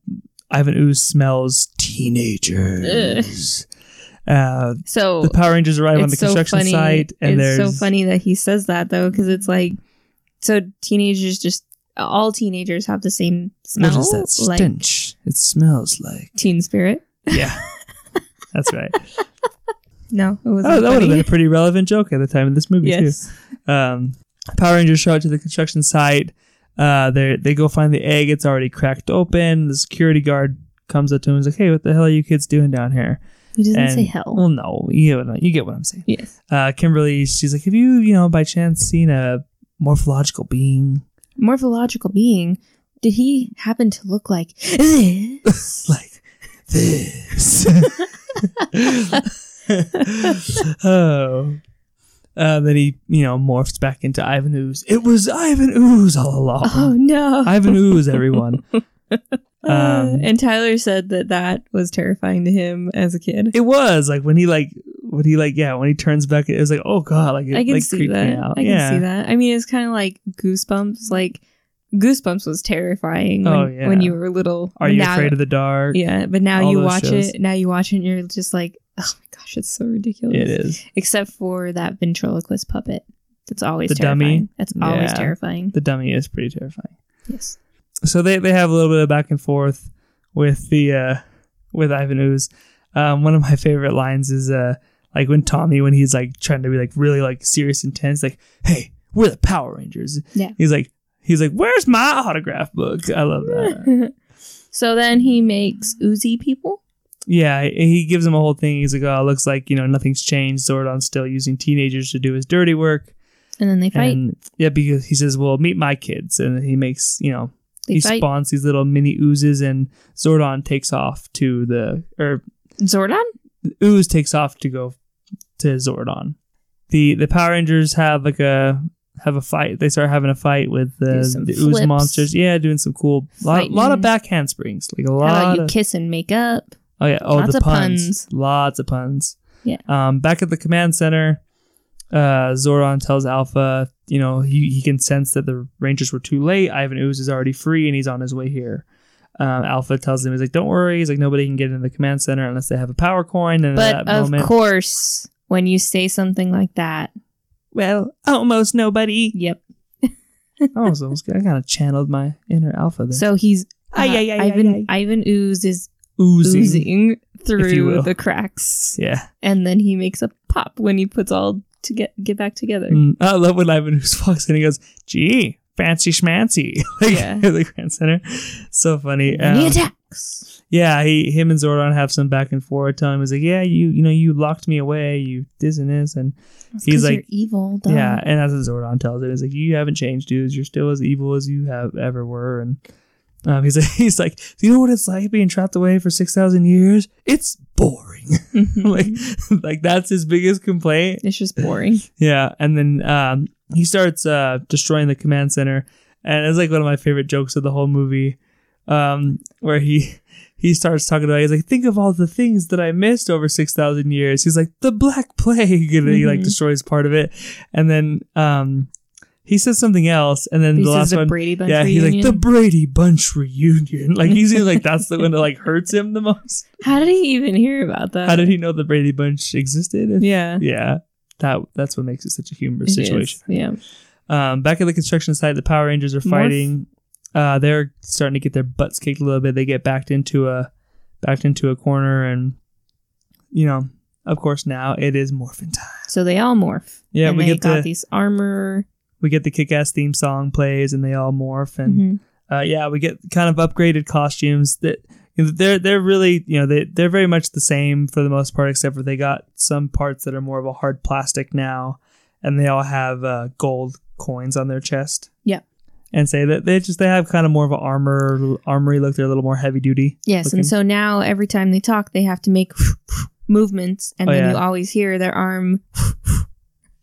Speaker 1: Ivan Ooze smells teenagers. Uh,
Speaker 2: So
Speaker 1: the Power Rangers arrive on the
Speaker 2: so
Speaker 1: construction
Speaker 2: funny.
Speaker 1: site, and
Speaker 2: it's
Speaker 1: there's
Speaker 2: so funny that he says that though, because it's like, so teenagers just all teenagers have the same
Speaker 1: there's
Speaker 2: smell,
Speaker 1: just that
Speaker 2: like
Speaker 1: stench. It smells like
Speaker 2: Teen Spirit.
Speaker 1: yeah. That's right.
Speaker 2: No, it wasn't.
Speaker 1: Oh, that would have been a pretty relevant joke at the time of this movie
Speaker 2: yes.
Speaker 1: too. Um, Power Rangers show up to the construction site. Uh, they they go find the egg. It's already cracked open. The security guard comes up to him and is like, "Hey, what the hell are you kids doing down here?"
Speaker 2: He doesn't
Speaker 1: And-
Speaker 2: say hell.
Speaker 1: Well, no, you get what, you get what I'm saying.
Speaker 2: yes.
Speaker 1: Uh, Kimberly, she's like, "Have you, you know, by chance seen a morphological being
Speaker 2: Morphological being. Did he happen to look like this?
Speaker 1: like this?" oh. Uh, then he, you know, morphs back into Ivan Ooze. It was Ivan Ooze all along.
Speaker 2: oh no.
Speaker 1: Ivan Ooze, everyone.
Speaker 2: Uh,
Speaker 1: Um,
Speaker 2: and Tyler said that that was terrifying to him as a kid.
Speaker 1: It was like when he like when he like yeah when he turns back it was like oh god like it
Speaker 2: I can
Speaker 1: like
Speaker 2: see
Speaker 1: creeped me
Speaker 2: that.
Speaker 1: out.
Speaker 2: I can
Speaker 1: yeah.
Speaker 2: see that. I mean, it's kind of like Goosebumps. Like Goosebumps was terrifying when,
Speaker 1: Oh, yeah.
Speaker 2: when you were little.
Speaker 1: Are
Speaker 2: But
Speaker 1: you
Speaker 2: now-
Speaker 1: afraid of the dark?
Speaker 2: Yeah, but now you watch
Speaker 1: shows.
Speaker 2: it. Now you watch it, and you're just like, oh my gosh, it's so ridiculous.
Speaker 1: It is.
Speaker 2: Except for that ventriloquist puppet. That's always
Speaker 1: The dummy?
Speaker 2: terrifying. That's always
Speaker 1: Yeah.
Speaker 2: terrifying.
Speaker 1: The dummy is pretty terrifying.
Speaker 2: Yes.
Speaker 1: So they they have a little bit of back and forth with the uh with Ivan Ooze. Um, one of my favorite lines is uh like when Tommy when he's like trying to be like really like serious intense like hey we're the Power Rangers.
Speaker 2: Yeah.
Speaker 1: He's like he's like where's my autograph book? I love that.
Speaker 2: so then he makes oozy people.
Speaker 1: Yeah, he gives him a whole thing. He's like, "Oh, it looks like you know nothing's changed. Zordon's still using teenagers to do his dirty work."
Speaker 2: And then they fight.
Speaker 1: And yeah, because he says, "Well, meet my kids," and he makes you know
Speaker 2: they
Speaker 1: he
Speaker 2: fight.
Speaker 1: spawns these little mini oozes, and Zordon takes off to the or
Speaker 2: Zordon?
Speaker 1: ooze takes off to go to Zordon. The the Power Rangers have like a have a fight. They start having a fight with the, the ooze monsters. Yeah, doing some cool lot, lot of back handsprings. Like a
Speaker 2: How
Speaker 1: lot
Speaker 2: about you
Speaker 1: of
Speaker 2: kiss and make up?
Speaker 1: Oh yeah. Oh,
Speaker 2: Lots
Speaker 1: the
Speaker 2: of
Speaker 1: puns.
Speaker 2: puns.
Speaker 1: Lots of puns.
Speaker 2: Yeah.
Speaker 1: Um, back at the command center, uh, Zordon tells Alpha, you know, he, he can sense that the Rangers were too late. Ivan Ooze is already free and he's on his way here. Um, Alpha tells him, he's like, don't worry. He's like, nobody can get into the command center unless they have a power coin. And
Speaker 2: But
Speaker 1: that
Speaker 2: of
Speaker 1: moment,
Speaker 2: course, when you say something like that,
Speaker 1: well, almost nobody.
Speaker 2: yep.
Speaker 1: oh, so I kind of channeled my inner Alpha there.
Speaker 2: So he's uh,
Speaker 1: Ay, ay, ay,
Speaker 2: Ivan
Speaker 1: ay,
Speaker 2: Ivan Ooze is
Speaker 1: oozing.
Speaker 2: oozing through the cracks,
Speaker 1: Yeah.
Speaker 2: and then he makes a pop when he puts all to get get back together.
Speaker 1: Mm, I love when Ivan Ooze walks in. He goes, "Gee, fancy schmancy!" like
Speaker 2: Yeah.
Speaker 1: the Grand Center. So funny.
Speaker 2: And he
Speaker 1: Um,
Speaker 2: attacks.
Speaker 1: yeah, he, him and Zordon have some back and forth. Telling him, "He's like, yeah, you, you know, you locked me away. You this and this, and
Speaker 2: That's
Speaker 1: he's like-
Speaker 2: you're evil.
Speaker 1: Yeah." And as Zordon tells him, he's like, "You haven't changed, dudes. You're still as evil as you have ever were." And um, he's like, he's like, "Do you know what it's like being trapped away for six thousand years? It's boring." like, like that's his biggest complaint.
Speaker 2: it's just boring.
Speaker 1: Yeah, and then um, he starts uh, destroying the command center, and it's like one of my favorite jokes of the whole movie, um, where he he starts talking about. He's like, "Think of all the things that I missed over six thousand years." He's like, "The Black Plague," and he like
Speaker 2: Mhm.
Speaker 1: destroys part of it, and then um, he says something else, and then
Speaker 2: He
Speaker 1: the last
Speaker 2: the
Speaker 1: one.
Speaker 2: Brady Bunch
Speaker 1: yeah, he's like the Brady Bunch reunion. Like he seems like that's the one that like hurts him the most.
Speaker 2: How did he even hear about that?
Speaker 1: How did he know the Brady Bunch existed?
Speaker 2: Yeah.
Speaker 1: Yeah, that that's what makes it such a humorous
Speaker 2: It is,
Speaker 1: situation.
Speaker 2: Yeah.
Speaker 1: Um, back at the construction site, the Power Rangers are fighting. Uh, they're starting to get their butts kicked a little bit. They get backed into a backed into a corner, and you know, of course, now it is morphin time.
Speaker 2: So they all morph.
Speaker 1: Yeah,
Speaker 2: and
Speaker 1: we get
Speaker 2: got
Speaker 1: the
Speaker 2: these armor.
Speaker 1: We get the kick-ass theme song plays, and they all morph, and
Speaker 2: Mhm.
Speaker 1: uh, yeah, we get kind of upgraded costumes that. you know, They're they're really you know they they're very much the same for the most part except for they got some parts that are more of a hard plastic now, and they all have uh, gold coins on their chest.
Speaker 2: Yeah.
Speaker 1: and say that they just they have kind of more of an armor armory look. They're a little more heavy duty.
Speaker 2: Yes,
Speaker 1: looking.
Speaker 2: and so now every time they talk, they have to make movements, and
Speaker 1: Oh,
Speaker 2: then
Speaker 1: yeah.
Speaker 2: you always hear their arm.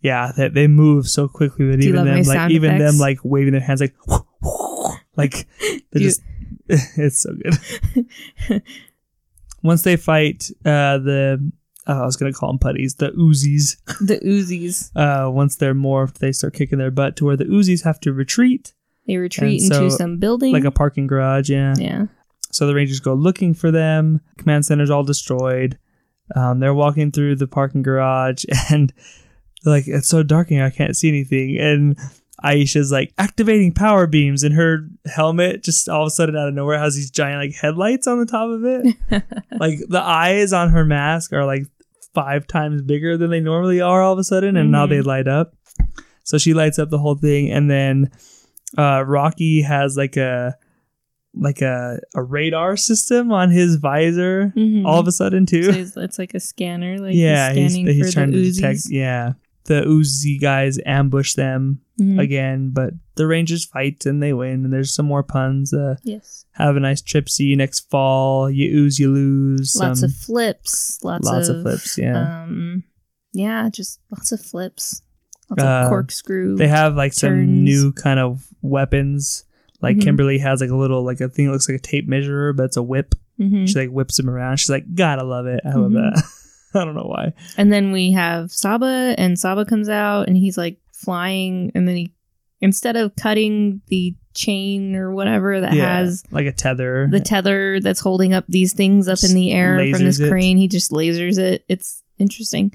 Speaker 1: Yeah, they, they move so quickly that even them like even them like waving their hands like like they just it's so good. Once they fight uh the uh, I was gonna call them putties the Uzis.
Speaker 2: The Uzis.
Speaker 1: Uh, once they're morphed, they start kicking their butt to where the Uzis have to retreat
Speaker 2: They retreat
Speaker 1: And so,
Speaker 2: into some building.
Speaker 1: like a parking garage. Yeah.
Speaker 2: yeah.
Speaker 1: So the Rangers go looking for them. Command center's all destroyed. Um, they're walking through the parking garage, and they're like, "It's so dark here, I can't see anything." And Aisha's like activating power beams, and her helmet just all of a sudden out of nowhere has these giant like headlights on the top of it. like the eyes on her mask are like five times bigger than they normally are all of a sudden, and now
Speaker 2: Mhm.
Speaker 1: they light up. So she lights up the whole thing, and then uh, Rocky has like a like a, a radar system on his visor
Speaker 2: Mhm.
Speaker 1: all of a sudden too.
Speaker 2: So it's, like a scanner, like
Speaker 1: yeah,
Speaker 2: he's
Speaker 1: he's, he's
Speaker 2: for
Speaker 1: trying to detect. Yeah, the Uzi guys ambush them
Speaker 2: Mhm.
Speaker 1: again, but the Rangers fight and they win. And there's some more puns. Uh,
Speaker 2: Yes,
Speaker 1: have a nice trip. See you next fall. You ooze, you lose.
Speaker 2: lots
Speaker 1: Some-
Speaker 2: of flips, lots,
Speaker 1: lots of
Speaker 2: of,
Speaker 1: flips, yeah.
Speaker 2: um, yeah, just lots of flips, lots
Speaker 1: Uh,
Speaker 2: of corkscrew.
Speaker 1: They have like some new kind of weapons. Like
Speaker 2: Mhm.
Speaker 1: Kimberly has like a little like a thing that looks like a tape measure, but it's a whip.
Speaker 2: Mhm.
Speaker 1: She like whips him around. She's like, gotta love it. I love
Speaker 2: Mhm.
Speaker 1: that. I don't know why.
Speaker 2: And then we have Saba, and Saba comes out, and he's like flying, and then he, instead of cutting the chain or whatever that has
Speaker 1: like a tether.
Speaker 2: the tether that's holding up these things up in the air from this
Speaker 1: it.
Speaker 2: crane, he just lasers it. It's interesting.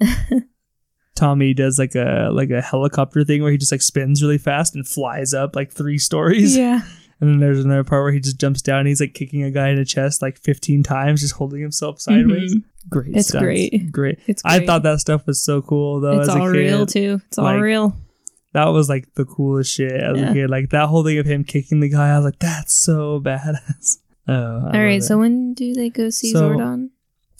Speaker 1: Tommy does like a like a helicopter thing where he just like spins really fast and flies up like three stories.
Speaker 2: Yeah.
Speaker 1: And then there's another part where he just jumps down and he's like kicking a guy in the chest like 15 times, just holding himself sideways.
Speaker 2: Mm-hmm. Great.
Speaker 1: It's
Speaker 2: great.
Speaker 1: Great.
Speaker 2: It's
Speaker 1: I thought that stuff was so cool though.
Speaker 2: it's all real too. It's all
Speaker 1: Like,
Speaker 2: real.
Speaker 1: That was like the coolest shit as
Speaker 2: Yeah.
Speaker 1: a kid. Like that whole thing of him kicking the guy, I was like, that's so badass. Oh, I
Speaker 2: All
Speaker 1: it.
Speaker 2: So when do they go see
Speaker 1: So-
Speaker 2: Zordon?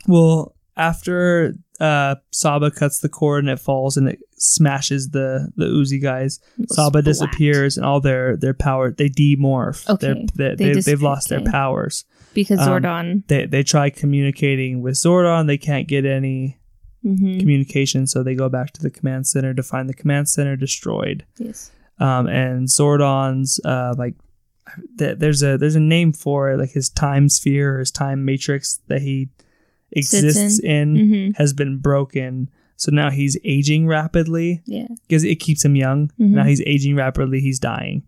Speaker 1: Well, after uh Saba cuts the cord and it falls and it smashes the the Uzi guys, Saba
Speaker 2: Splat.
Speaker 1: disappears and all their their power they demorph.
Speaker 2: Okay,
Speaker 1: They're,
Speaker 2: they
Speaker 1: they, they,
Speaker 2: dis-
Speaker 1: they've lost
Speaker 2: okay.
Speaker 1: their powers.
Speaker 2: Because
Speaker 1: um,
Speaker 2: Zordon.
Speaker 1: They they try communicating with Zordon. They can't get any
Speaker 2: Mhm.
Speaker 1: communication, so they go back to the command center to find the command center destroyed.
Speaker 2: Yes.
Speaker 1: Um, and Zordon's uh like th- there's a there's a name for it, like his time sphere or his time matrix that he exists in,
Speaker 2: hmm
Speaker 1: has been broken. So now he's aging rapidly
Speaker 2: Yeah.
Speaker 1: because it keeps him young.
Speaker 2: Mhm.
Speaker 1: Now he's aging rapidly. He's dying.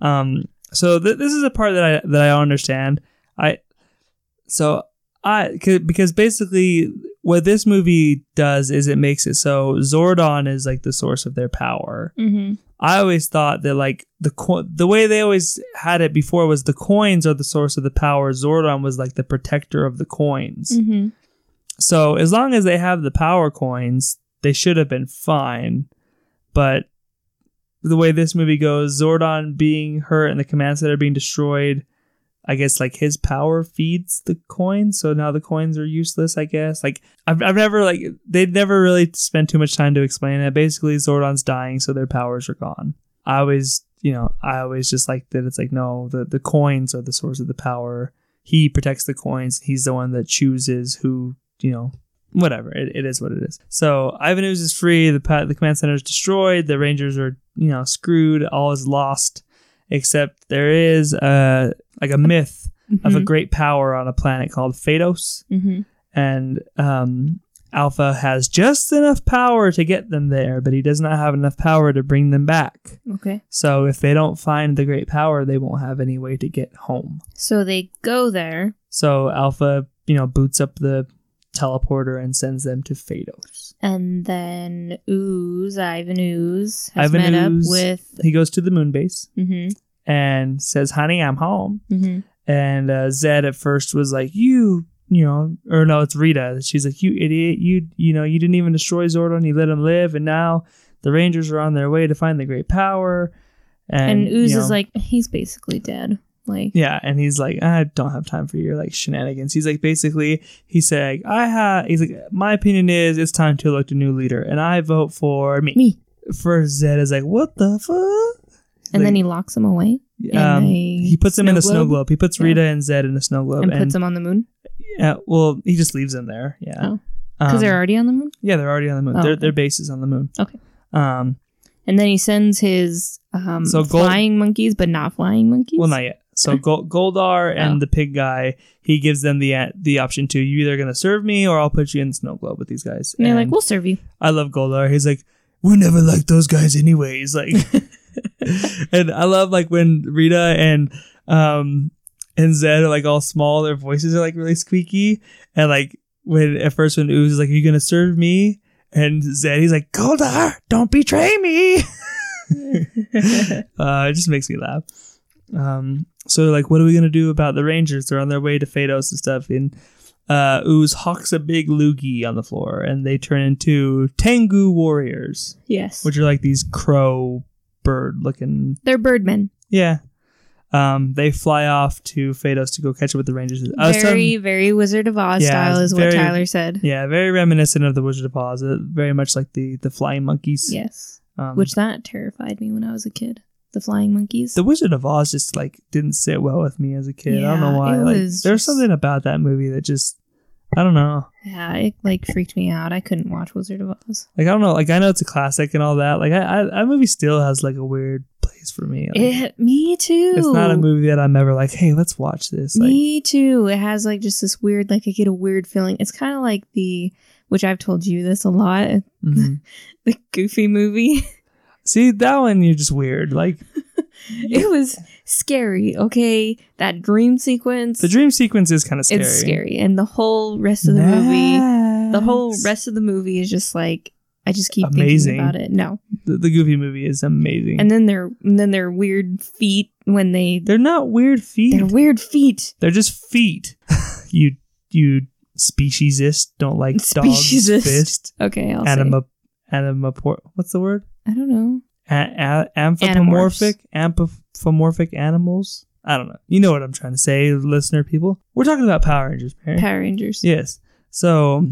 Speaker 1: Um, so th- this is a part that I that I don't understand. I so I 'cause- because basically what this movie does is it makes it so Zordon is like the source of their power.
Speaker 2: hmm
Speaker 1: I always thought that like the co- the way they always had it before was the coins are the source of the power. Zordon was like the protector of the coins.
Speaker 2: hmm
Speaker 1: So as long as they have the power coins, they should have been fine. But the way this movie goes, Zordon being hurt and the command center being destroyed, I guess like his power feeds the coins, so now the coins are useless. I guess like I've I've never like they'd never really spent too much time to explain it. Basically, Zordon's dying, so their powers are gone. I always you know I always just like that. It's like no, the the coins are the source of the power. He protects the coins. He's the one that chooses who you know whatever it, it is what it is so ivan Ooze is free the the command center is destroyed the rangers are you know screwed all is lost except there is uh like a myth of a great power on a planet called Phaedos
Speaker 2: hmm
Speaker 1: and um alpha has just enough power to get them there but he does not have enough power to bring them back
Speaker 2: Okay.
Speaker 1: so if they don't find the great power they won't have any way to get home
Speaker 2: So they go there.
Speaker 1: so alpha you know boots up the teleporter and sends them to Phaedos
Speaker 2: And then Ooze, Ivan Ooze, has
Speaker 1: Ivan
Speaker 2: met
Speaker 1: Ooze.
Speaker 2: up with.
Speaker 1: he goes to the moon base
Speaker 2: hmm
Speaker 1: and says, "Honey, I'm home."
Speaker 2: hmm
Speaker 1: And uh, Zedd at first was like, "You, you know," or no, it's Rita. She's like, "You idiot! You, you know, you didn't even destroy Zordon. You let him live, and now the Rangers are on their way to find the Great Power."
Speaker 2: And,
Speaker 1: And,
Speaker 2: Ooze
Speaker 1: you know,
Speaker 2: is like, he's basically dead. Like,
Speaker 1: Yeah, and he's like, I don't have time for your like shenanigans. He's like, basically, he's saying, I have. He's like, my opinion is it's time to elect a new leader, and I vote for me.
Speaker 2: me.
Speaker 1: For Zedd is like, what the fuck?
Speaker 2: And then he locks him away
Speaker 1: um, he puts him in a snow
Speaker 2: globe?
Speaker 1: He puts
Speaker 2: Yeah.
Speaker 1: Rita and Zedd in a snow globe,
Speaker 2: and
Speaker 1: and,
Speaker 2: puts him on the moon
Speaker 1: yeah, well, he just leaves them there. Yeah,
Speaker 2: Oh. because
Speaker 1: Um,
Speaker 2: they're already on the moon.
Speaker 1: yeah, they're already on the moon.
Speaker 2: Oh,
Speaker 1: their
Speaker 2: okay.
Speaker 1: their base is on the moon.
Speaker 2: Okay.
Speaker 1: Um,
Speaker 2: And then he sends his um,
Speaker 1: So Gold-
Speaker 2: flying monkeys, but not flying monkeys.
Speaker 1: well, not yet. So Gol- Goldar and
Speaker 2: Oh.
Speaker 1: the pig guy, he gives them the the option to you either gonna serve me or I'll put you in the snow globe with these guys.
Speaker 2: And they're like, we'll serve you.
Speaker 1: I love Goldar. He's like, we never liked those guys anyways. Like, and I love like when Rita and um and Zedd are like all small. Their voices are like really squeaky, and like when at first when Ooze is like, "Are you gonna serve me?" and Zedd he's like, "Goldar, don't betray me." uh, it just makes me laugh. Um, so like, what are we gonna do about the Rangers? They're on their way to Phaedos and stuff. And uh, Ooze hawks a big loogie on the floor, and they turn into Tengu warriors,
Speaker 2: yes.
Speaker 1: which are like these crow bird looking.
Speaker 2: They're birdmen.
Speaker 1: Yeah. Um, they fly off to Phaedos to go catch up with the Rangers. I
Speaker 2: very,
Speaker 1: telling-
Speaker 2: very Wizard of Oz
Speaker 1: Yeah,
Speaker 2: style is what Tyler said.
Speaker 1: yeah, very reminiscent of the Wizard of Oz. uh, Very much like the the flying monkeys.
Speaker 2: Yes.
Speaker 1: Um,
Speaker 2: Which that terrified me when I was a kid. The flying monkeys.
Speaker 1: the Wizard of Oz just like didn't sit well with me as a kid. I don't know why. Like, there's
Speaker 2: just-
Speaker 1: something about that movie that just I don't know.
Speaker 2: yeah, it like freaked me out. I couldn't watch Wizard of Oz.
Speaker 1: Like I don't know. Like I know it's a classic and all that. Like I, I that movie still has like a weird place for me. Like,
Speaker 2: It, me too.
Speaker 1: it's not a movie that I'm ever like, hey, let's watch this. Like,
Speaker 2: Me too. It has like just this weird, like I get a weird feeling. It's kind of like the, which I've told you this a lot,
Speaker 1: mhm.
Speaker 2: the Goofy movie.
Speaker 1: see that one, you're just weird. Like
Speaker 2: it was scary. Okay, that dream sequence.
Speaker 1: the dream sequence is kind of scary.
Speaker 2: It's scary, and the whole rest of the movie, the whole rest of the movie is just like I just keep
Speaker 1: Amazing.
Speaker 2: thinking about it. No,
Speaker 1: the, the Goofy movie is amazing.
Speaker 2: and then their and then their weird feet when they
Speaker 1: they're not weird feet.
Speaker 2: their weird feet.
Speaker 1: They're just feet. you you speciesist don't like dogs
Speaker 2: Speciesist.
Speaker 1: fist.
Speaker 2: Okay, I'll say.
Speaker 1: Anima what's the word?
Speaker 2: I don't know.
Speaker 1: A- a- anthropomorphic anthropomorphic animals. I don't know. You know what I'm trying to say, listener people. We're talking about Power Rangers, Mary.
Speaker 2: Power Rangers.
Speaker 1: yes. So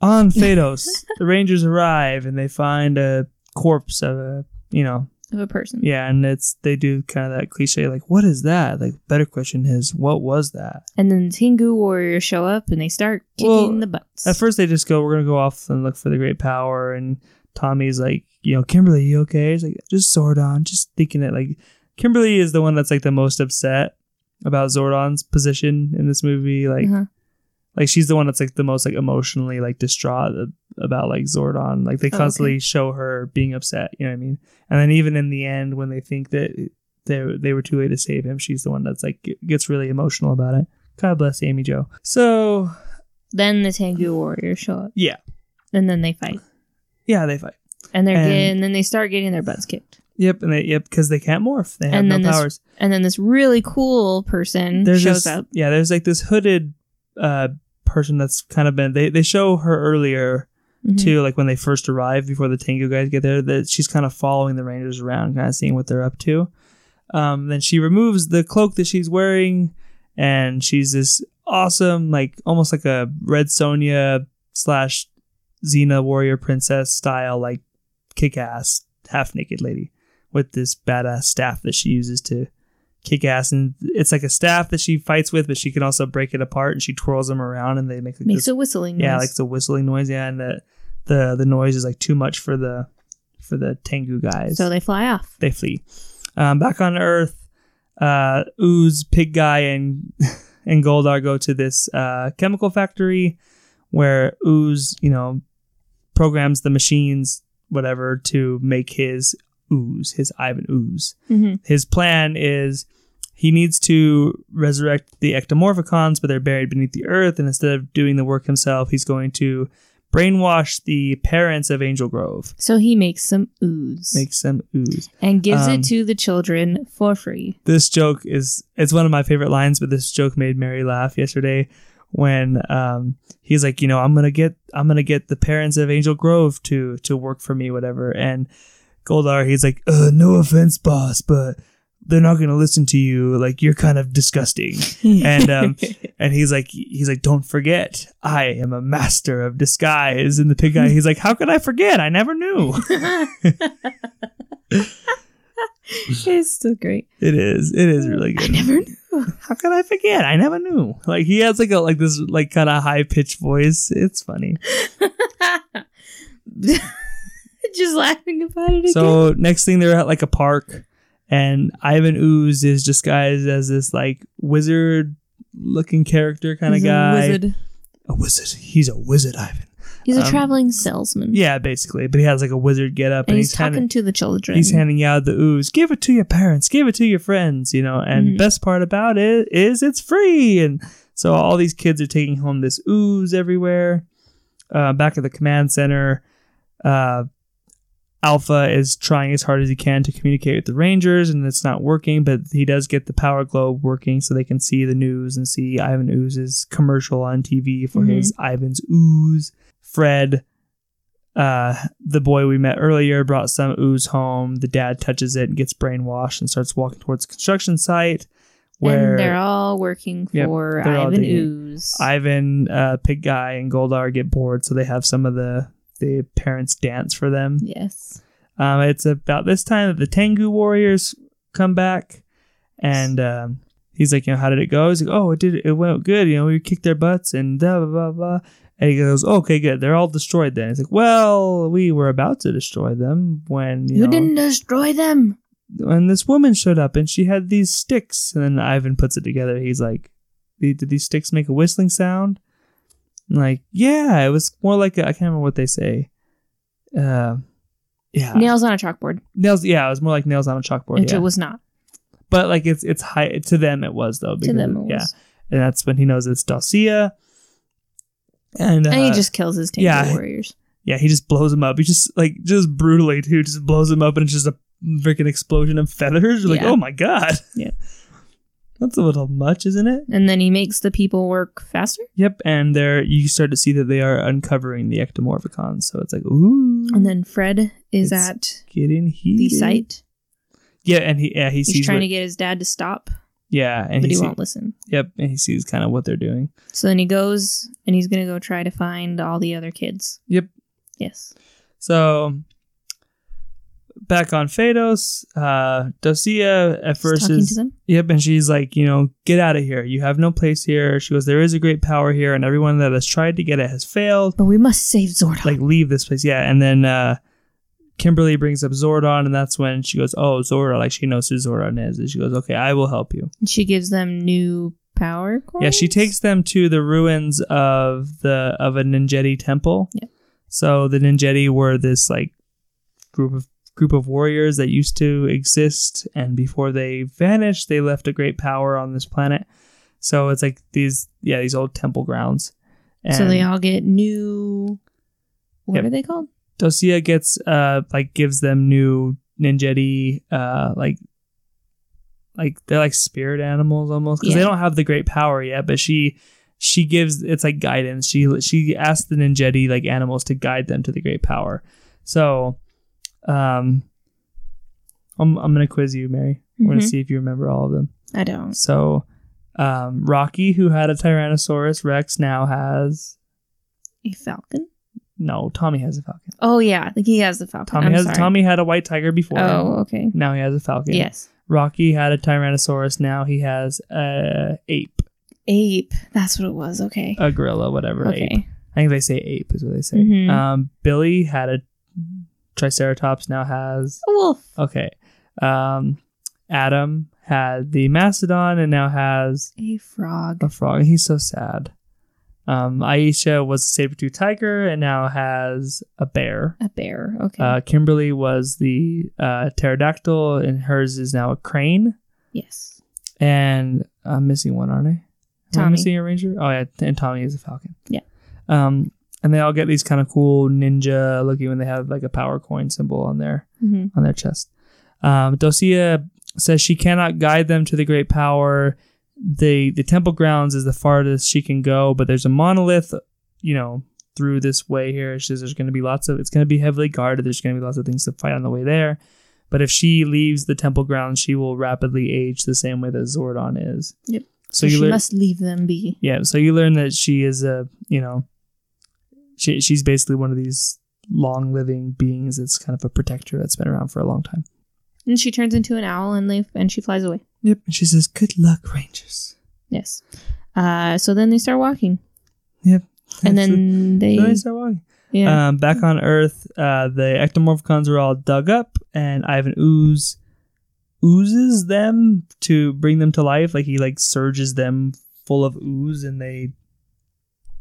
Speaker 1: on Phaedos, the Rangers arrive and they find a corpse of a you know
Speaker 2: Of a person.
Speaker 1: yeah, and it's they do kind of that cliche like what is that? Like better question is what was that?
Speaker 2: And then the Tengu warriors show up and they start kicking
Speaker 1: Well,
Speaker 2: the butts.
Speaker 1: At first, they just go, "We're gonna go off and look for the great power." And Tommy's like, "You know, Kimberly, you okay?" He's like, "Just Zordon." Just thinking it like Kimberly is the one that's like the most upset about Zordon's position in this movie. Like,
Speaker 2: Uh-huh.
Speaker 1: like she's the one that's like the most like emotionally like distraught about like Zordon. Like they
Speaker 2: Oh,
Speaker 1: constantly
Speaker 2: okay.
Speaker 1: show her being upset. You know what I mean? And then even in the end, when they think that they they were too late to save him, she's the one that's like gets really emotional about it. God bless Amy Jo. So
Speaker 2: Then the Tengu warriors show up.
Speaker 1: yeah,
Speaker 2: And then they fight.
Speaker 1: Yeah, they fight.
Speaker 2: And they're
Speaker 1: And-
Speaker 2: getting, and then they start getting their butts kicked.
Speaker 1: Yep, and they yep because they can't morph. They have
Speaker 2: And
Speaker 1: no
Speaker 2: then this-
Speaker 1: powers.
Speaker 2: And then this really cool person
Speaker 1: There's
Speaker 2: shows
Speaker 1: this,
Speaker 2: up.
Speaker 1: Yeah, there's like this hooded uh person that's kind of been they they show her earlier
Speaker 2: Mhm.
Speaker 1: too, like when they first arrive before the Tengu guys get there, that she's kind of following the Rangers around, kind of seeing what they're up to. Um, then she removes the cloak that she's wearing, and she's this awesome, like almost like a Red Sonja slash Xena warrior princess style, like kick ass half naked lady with this badass staff that she uses to kick ass, and it's like a staff that she fights with, but she can also break it apart and she twirls them around, and they make like
Speaker 2: Makes
Speaker 1: this
Speaker 2: a whistling
Speaker 1: yeah,
Speaker 2: noise.
Speaker 1: like the whistling noise. Yeah, and the the the noise is like too much for the for the Tengu guys.
Speaker 2: so they fly off.
Speaker 1: they flee. Um, back on Earth, uh, Ooze, Pig Guy, and and Goldar go to this uh, chemical factory where Ooze, you know, programs the machines, whatever, to make his ooze, his Ivan ooze
Speaker 2: hmm
Speaker 1: his plan is he needs to resurrect the ectomorphicons, but they're buried beneath the earth. And instead of doing the work himself, he's going to brainwash the parents of Angel Grove,
Speaker 2: So he makes some ooze
Speaker 1: makes some ooze.
Speaker 2: and gives
Speaker 1: um,
Speaker 2: it to the children for free.
Speaker 1: This joke is it's one of my favorite lines, but this joke made Mary laugh yesterday when um, he's like, you know, I'm gonna get I'm gonna get the parents of Angel Grove to to work for me, whatever. And Goldar, he's like, uh, no offense, boss, but they're not gonna listen to you. Like you're kind of disgusting. and um, and he's like he's like don't forget i am a master of disguise and the pig guy he's like how could i forget i never knew
Speaker 2: it's still great.
Speaker 1: it is it is really good.
Speaker 2: I never knew.
Speaker 1: how could i forget? I never knew. Like he has like a like this like kind of high pitched voice. It's funny.
Speaker 2: Just laughing about it again.
Speaker 1: so next thing they're at like a park and ivan ooze is disguised as this like wizard looking character kind of
Speaker 2: He's a
Speaker 1: guy.
Speaker 2: wizard.
Speaker 1: a wizard. He's a wizard ivan
Speaker 2: He's a
Speaker 1: Um,
Speaker 2: traveling salesman.
Speaker 1: yeah basically but he has like a wizard get up
Speaker 2: and he's,
Speaker 1: he's
Speaker 2: talking to the children.
Speaker 1: He's handing out the ooze. Give it to your parents. Give it to your friends. You know, and
Speaker 2: Mhm.
Speaker 1: best part about it is it's free. And So all these kids are taking home this ooze everywhere. Uh, back at the command center, uh, Alpha is trying as hard as he can to communicate with the Rangers, and it's not working. But he does get the Power Globe working, so they can see the news and see Ivan Ooze's commercial on TV for
Speaker 2: Mhm.
Speaker 1: his Ivan's Ooze. Fred, uh, the boy we met earlier, brought some ooze home. The dad touches it and gets brainwashed and starts walking towards the construction site. Where
Speaker 2: and they're all working
Speaker 1: Yep,
Speaker 2: for Ivan. Ooze.
Speaker 1: Ivan, uh, Pig Guy, and Goldar get bored, so they have some of the the parents dance for them.
Speaker 2: yes.
Speaker 1: Um, it's about this time that the Tengu warriors come back, and um, he's like, you know, how did it go? He's like, oh, it did. It went good. You know, we kicked their butts and blah blah blah blah. And he goes, okay, good. They're all destroyed then. He's like, well, we were about to destroy them when you,
Speaker 2: You
Speaker 1: know,
Speaker 2: didn't destroy them.
Speaker 1: when this woman showed up and she had these sticks. And then Ivan puts it together. He's like, "Did these sticks make a whistling sound? I'm like, yeah, it was more like I can't remember what they say. Uh, yeah,
Speaker 2: Nails on a chalkboard,
Speaker 1: nails. Yeah, it was more like nails on a chalkboard.
Speaker 2: which
Speaker 1: yeah.
Speaker 2: it was not.
Speaker 1: but like it's it's high to them. It was though.
Speaker 2: To them, it
Speaker 1: yeah,
Speaker 2: was.
Speaker 1: and that's when he knows it's Dulcea. And, uh,
Speaker 2: and he just kills his Tengu
Speaker 1: yeah.
Speaker 2: warriors.
Speaker 1: yeah, he just blows him up. He just like just brutally too, just blows him up, and it's just a freaking explosion of feathers. You're like,
Speaker 2: Yeah.
Speaker 1: oh my god.
Speaker 2: Yeah.
Speaker 1: That's a little much, isn't it?
Speaker 2: And then he makes the people work faster.
Speaker 1: Yep, and there you start to see that they are uncovering the ectomorphicons. So it's like, ooh,
Speaker 2: And then Fred is at
Speaker 1: getting
Speaker 2: the
Speaker 1: heated.
Speaker 2: site.
Speaker 1: Yeah, and he yeah he
Speaker 2: He's trying
Speaker 1: what,
Speaker 2: to get his dad to stop,
Speaker 1: yeah, and
Speaker 2: but
Speaker 1: he,
Speaker 2: he won't listen.
Speaker 1: yep, and he sees kind of what they're doing.
Speaker 2: So then he goes and he's gonna go try to find all the other kids.
Speaker 1: Yep.
Speaker 2: Yes.
Speaker 1: So back on Phaedos, uh Dulcea at first
Speaker 2: talking
Speaker 1: is
Speaker 2: to them.
Speaker 1: Yep, and she's like, you know, get out of here. You have no place here. She goes, there is a great power here, and everyone that has tried to get it has failed.
Speaker 2: But we must save Zordon.
Speaker 1: Like, leave this place. Yeah, and then uh Kimberly brings up Zordon, and that's when she goes, oh, Zordon, like she knows who Zordon is. And she goes, okay, I will help you.
Speaker 2: She gives them new power coins.
Speaker 1: Yeah, she takes them to the ruins of the of a Ninjetti temple.
Speaker 2: Yeah.
Speaker 1: So the Ninjetti were this like group of group of warriors that used to exist, and before they vanished, they left a great power on this planet. So it's like these yeah these old temple grounds. And
Speaker 2: So they all get new. What
Speaker 1: Yep.
Speaker 2: are they called?
Speaker 1: Dulcea gets uh like gives them new ninjetti uh like like they're like spirit animals almost because they don't have the great power yet but she she gives it's like guidance she she asks the ninjetti like animals to guide them to the great power so um I'm I'm gonna quiz you Mary I want
Speaker 2: Mhm.
Speaker 1: to see if you remember all of them
Speaker 2: I don't.
Speaker 1: so um Rocky who had a Tyrannosaurus Rex now has
Speaker 2: A falcon.
Speaker 1: No Tommy has a falcon
Speaker 2: Oh yeah, like he has the falcon.
Speaker 1: Tommy
Speaker 2: I'm
Speaker 1: has
Speaker 2: sorry.
Speaker 1: Tommy had a white tiger before.
Speaker 2: Oh okay.
Speaker 1: Now he has a falcon.
Speaker 2: Yes.
Speaker 1: Rocky had a Tyrannosaurus. Now he has a ape,
Speaker 2: Ape. That's what it was. Okay.
Speaker 1: a gorilla, whatever. Ape.
Speaker 2: Okay.
Speaker 1: I think they say ape is what they say.
Speaker 2: Mhm.
Speaker 1: Um, Billy had a Triceratops. Now has
Speaker 2: A wolf.
Speaker 1: okay. Um, Adam had the Mastodon and now has
Speaker 2: A frog.
Speaker 1: a frog. He's so sad. Um, Aisha was a saber-tooth tiger and now has a bear.
Speaker 2: A bear. Okay.
Speaker 1: Uh, Kimberly was the uh, pterodactyl, and hers is now a crane.
Speaker 2: yes.
Speaker 1: And I'm missing one, aren't I? Am I
Speaker 2: Tommy.
Speaker 1: missing a ranger? Oh yeah, and Tommy is a falcon.
Speaker 2: Yeah.
Speaker 1: Um, and they all get these kind of cool ninja looking when they have like a power coin symbol on their
Speaker 2: hmm
Speaker 1: on their chest. Um, Dulcea says she cannot guide them to the great power. The the temple grounds is the farthest she can go, but there's a monolith, you know, through this way here. She says there's going to be lots of it's going to be heavily guarded. There's going to be lots of things to fight on the way there. But if she leaves the temple grounds, she will rapidly age the same way that Zordon is.
Speaker 2: Yep.
Speaker 1: So,
Speaker 2: So,
Speaker 1: you
Speaker 2: she
Speaker 1: learn,
Speaker 2: must leave them be.
Speaker 1: yeah. So you learn that she is a, you know, she she's basically one of these long living beings. That's kind of a protector that's been around for a long time.
Speaker 2: And she turns into an owl and leave, and she flies away.
Speaker 1: Yep. And she says, "Good luck, Rangers."
Speaker 2: Yes. Uh, so then they start walking,
Speaker 1: Yep.
Speaker 2: and then they,
Speaker 1: So they start walking.
Speaker 2: yeah,
Speaker 1: Um, back on Earth, uh, the ectomorphicons are all dug up, and Ivan ooze oozes them to bring them to life. Like he like surges them full of ooze, and they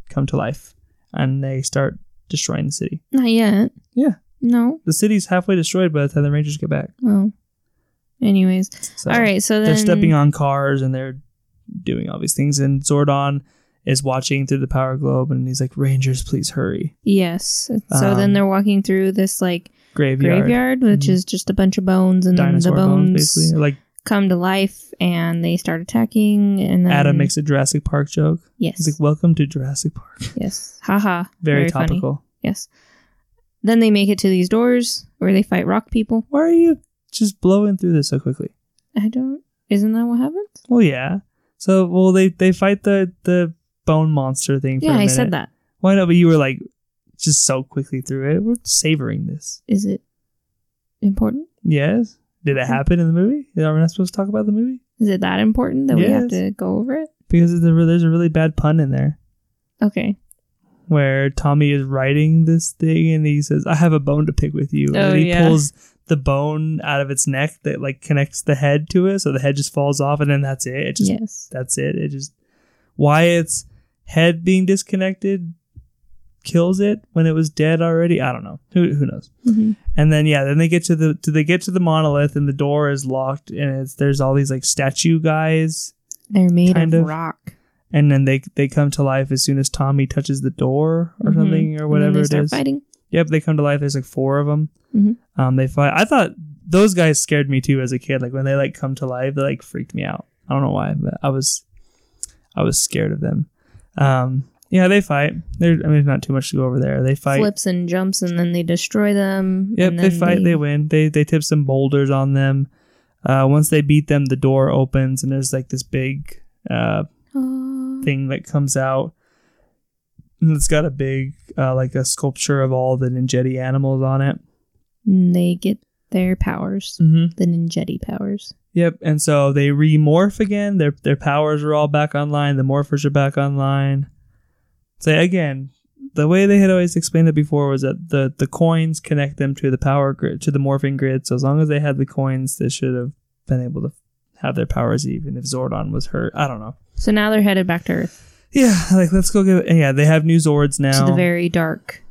Speaker 1: come to life, and they start destroying the city.
Speaker 2: not yet.
Speaker 1: Yeah.
Speaker 2: No.
Speaker 1: The city's halfway destroyed by the time the Rangers get back.
Speaker 2: Oh. Anyways,
Speaker 1: So
Speaker 2: all right. So then
Speaker 1: they're stepping on cars, and they're doing all these things. And Zordon is watching through the power globe, and he's like, "Rangers, please hurry!"
Speaker 2: Yes. So
Speaker 1: Um,
Speaker 2: then they're walking through this like
Speaker 1: Graveyard,
Speaker 2: graveyard, which
Speaker 1: Mhm.
Speaker 2: is just a bunch of bones, and
Speaker 1: dinosaur
Speaker 2: the
Speaker 1: bones,
Speaker 2: bones,
Speaker 1: basically. Like
Speaker 2: come to life, and they start attacking. And then
Speaker 1: Adam makes a Jurassic Park joke.
Speaker 2: yes,
Speaker 1: He's like, "Welcome to Jurassic Park."
Speaker 2: yes, haha,
Speaker 1: Very,
Speaker 2: funny.
Speaker 1: topical.
Speaker 2: Yes. Then they make it to these doors where they fight rock people.
Speaker 1: Why are you just blowing through this so quickly?
Speaker 2: I don't. Isn't that what happened?
Speaker 1: Well, yeah. So, well, they they fight the the bone monster thing. For
Speaker 2: Yeah, I said that.
Speaker 1: Why not? But you were like just so quickly through it. We're savoring this.
Speaker 2: Is it important?
Speaker 1: Yes. Did it happen in the movie? Are we not supposed to talk about the movie?
Speaker 2: Is it that important that we have to go over it?
Speaker 1: Because there's a, there's a really bad pun in there
Speaker 2: Okay.
Speaker 1: where Tommy is writing this thing and he says, "I have a bone to pick with you,"
Speaker 2: Oh,
Speaker 1: and he
Speaker 2: yeah.
Speaker 1: pulls the bone out of its neck that like connects the head to it, so the head just falls off, and then that's it. It just
Speaker 2: yes.
Speaker 1: that's it. It just why its head being disconnected kills it when it was dead already. I don't know. Who who knows?
Speaker 2: hmm
Speaker 1: And then yeah, then they get to the to they get to the monolith and the door is locked and it's there's all these like statue guys
Speaker 2: They're made of,
Speaker 1: of.
Speaker 2: rock.
Speaker 1: and then they they come to life as soon as Tommy touches the door or
Speaker 2: Mhm.
Speaker 1: something or
Speaker 2: And
Speaker 1: whatever
Speaker 2: they start
Speaker 1: is.
Speaker 2: fighting.
Speaker 1: Yep, they come to life. There's like four of them.
Speaker 2: Mhm.
Speaker 1: Um, they fight. I thought those guys scared me too as a kid. Like when they like come to life, they like freaked me out. I don't know why, but I was, I was scared of them. Um, yeah, they fight. There, I mean, there's not too much to go over there. They fight.
Speaker 2: Flips and jumps, and then they destroy them.
Speaker 1: Yep, they fight. They, win. They they tip some boulders on them. Uh, once they beat them, the door opens and there's like this big uh, thing that comes out. It's got a big uh, like a sculpture of all the Ninjetti animals on it.
Speaker 2: And they get their powers,
Speaker 1: Mm-hmm.
Speaker 2: the ninjetti powers.
Speaker 1: Yep, and so they remorph again. Their their powers are all back online. The morphers are back online. So again, the way they had always explained it before was that the the coins connect them to the power grid to the morphing grid. So as long as they had the coins, they should have been able to have their powers even if Zordon was hurt. I don't know.
Speaker 2: So now they're headed back to Earth
Speaker 1: Yeah, like let's go get. Yeah, they have new Zords now.
Speaker 2: to the very dark,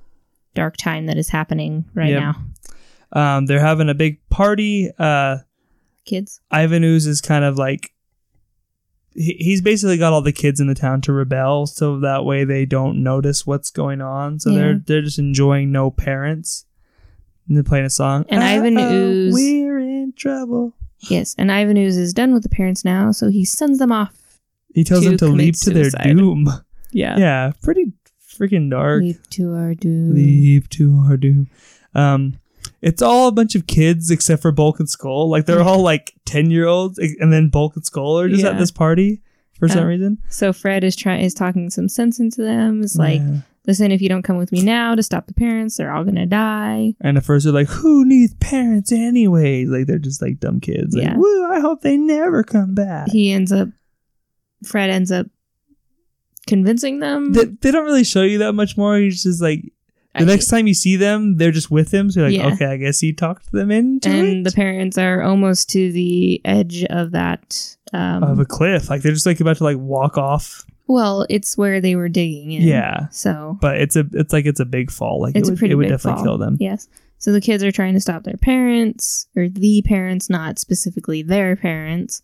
Speaker 2: dark time that is happening right
Speaker 1: Yep.
Speaker 2: now.
Speaker 1: um, they're having a big party. Uh,
Speaker 2: Kids.
Speaker 1: Ivan Ooze is kind of like he, he's basically got all the kids in the town to rebel, so that way they don't notice what's going on. So
Speaker 2: Yeah.
Speaker 1: they're they're just enjoying no parents. And they're playing a song.
Speaker 2: And Ivan
Speaker 1: Uh-oh,
Speaker 2: Ooze-
Speaker 1: we're in trouble.
Speaker 2: Yes, and Ivan Ooze is done with the parents now, so he sends them off.
Speaker 1: He tells
Speaker 2: To
Speaker 1: them to leap to their
Speaker 2: suicide.
Speaker 1: doom.
Speaker 2: Yeah.
Speaker 1: Yeah, pretty freaking dark.
Speaker 2: Leap to our doom.
Speaker 1: Leap to our doom. Um, it's all a bunch of kids except for Bulk and Skull. Like they're all like ten year olds, and then Bulk and Skull are just at this party for some
Speaker 2: Uh,
Speaker 1: reason.
Speaker 2: So Fred is trying is talking some sense into them. It's like,
Speaker 1: Yeah.
Speaker 2: listen, if you don't come with me now to stop the parents, they're all gonna die.
Speaker 1: and at first they're like, "Who needs parents anyway?" Like they're just like dumb kids. Like,
Speaker 2: Yeah.
Speaker 1: Woo! I hope they never come back.
Speaker 2: He ends up, Fred ends up convincing them.
Speaker 1: they, they don't really show you that much more. He's just like the
Speaker 2: I-
Speaker 1: next time you see them, they're just with him. So you're like,
Speaker 2: Yeah.
Speaker 1: okay, I guess he talked them into
Speaker 2: and
Speaker 1: it.
Speaker 2: the parents are almost to the edge of that. Um,
Speaker 1: of a cliff. Like they're just like about to like walk off.
Speaker 2: well, it's where they were digging in.
Speaker 1: Yeah.
Speaker 2: So
Speaker 1: But it's a it's like it's a big fall. Like
Speaker 2: it's
Speaker 1: it would, it would definitely
Speaker 2: fall.
Speaker 1: kill them.
Speaker 2: Yes. So the kids are trying to stop their parents, or the parents, not specifically their parents.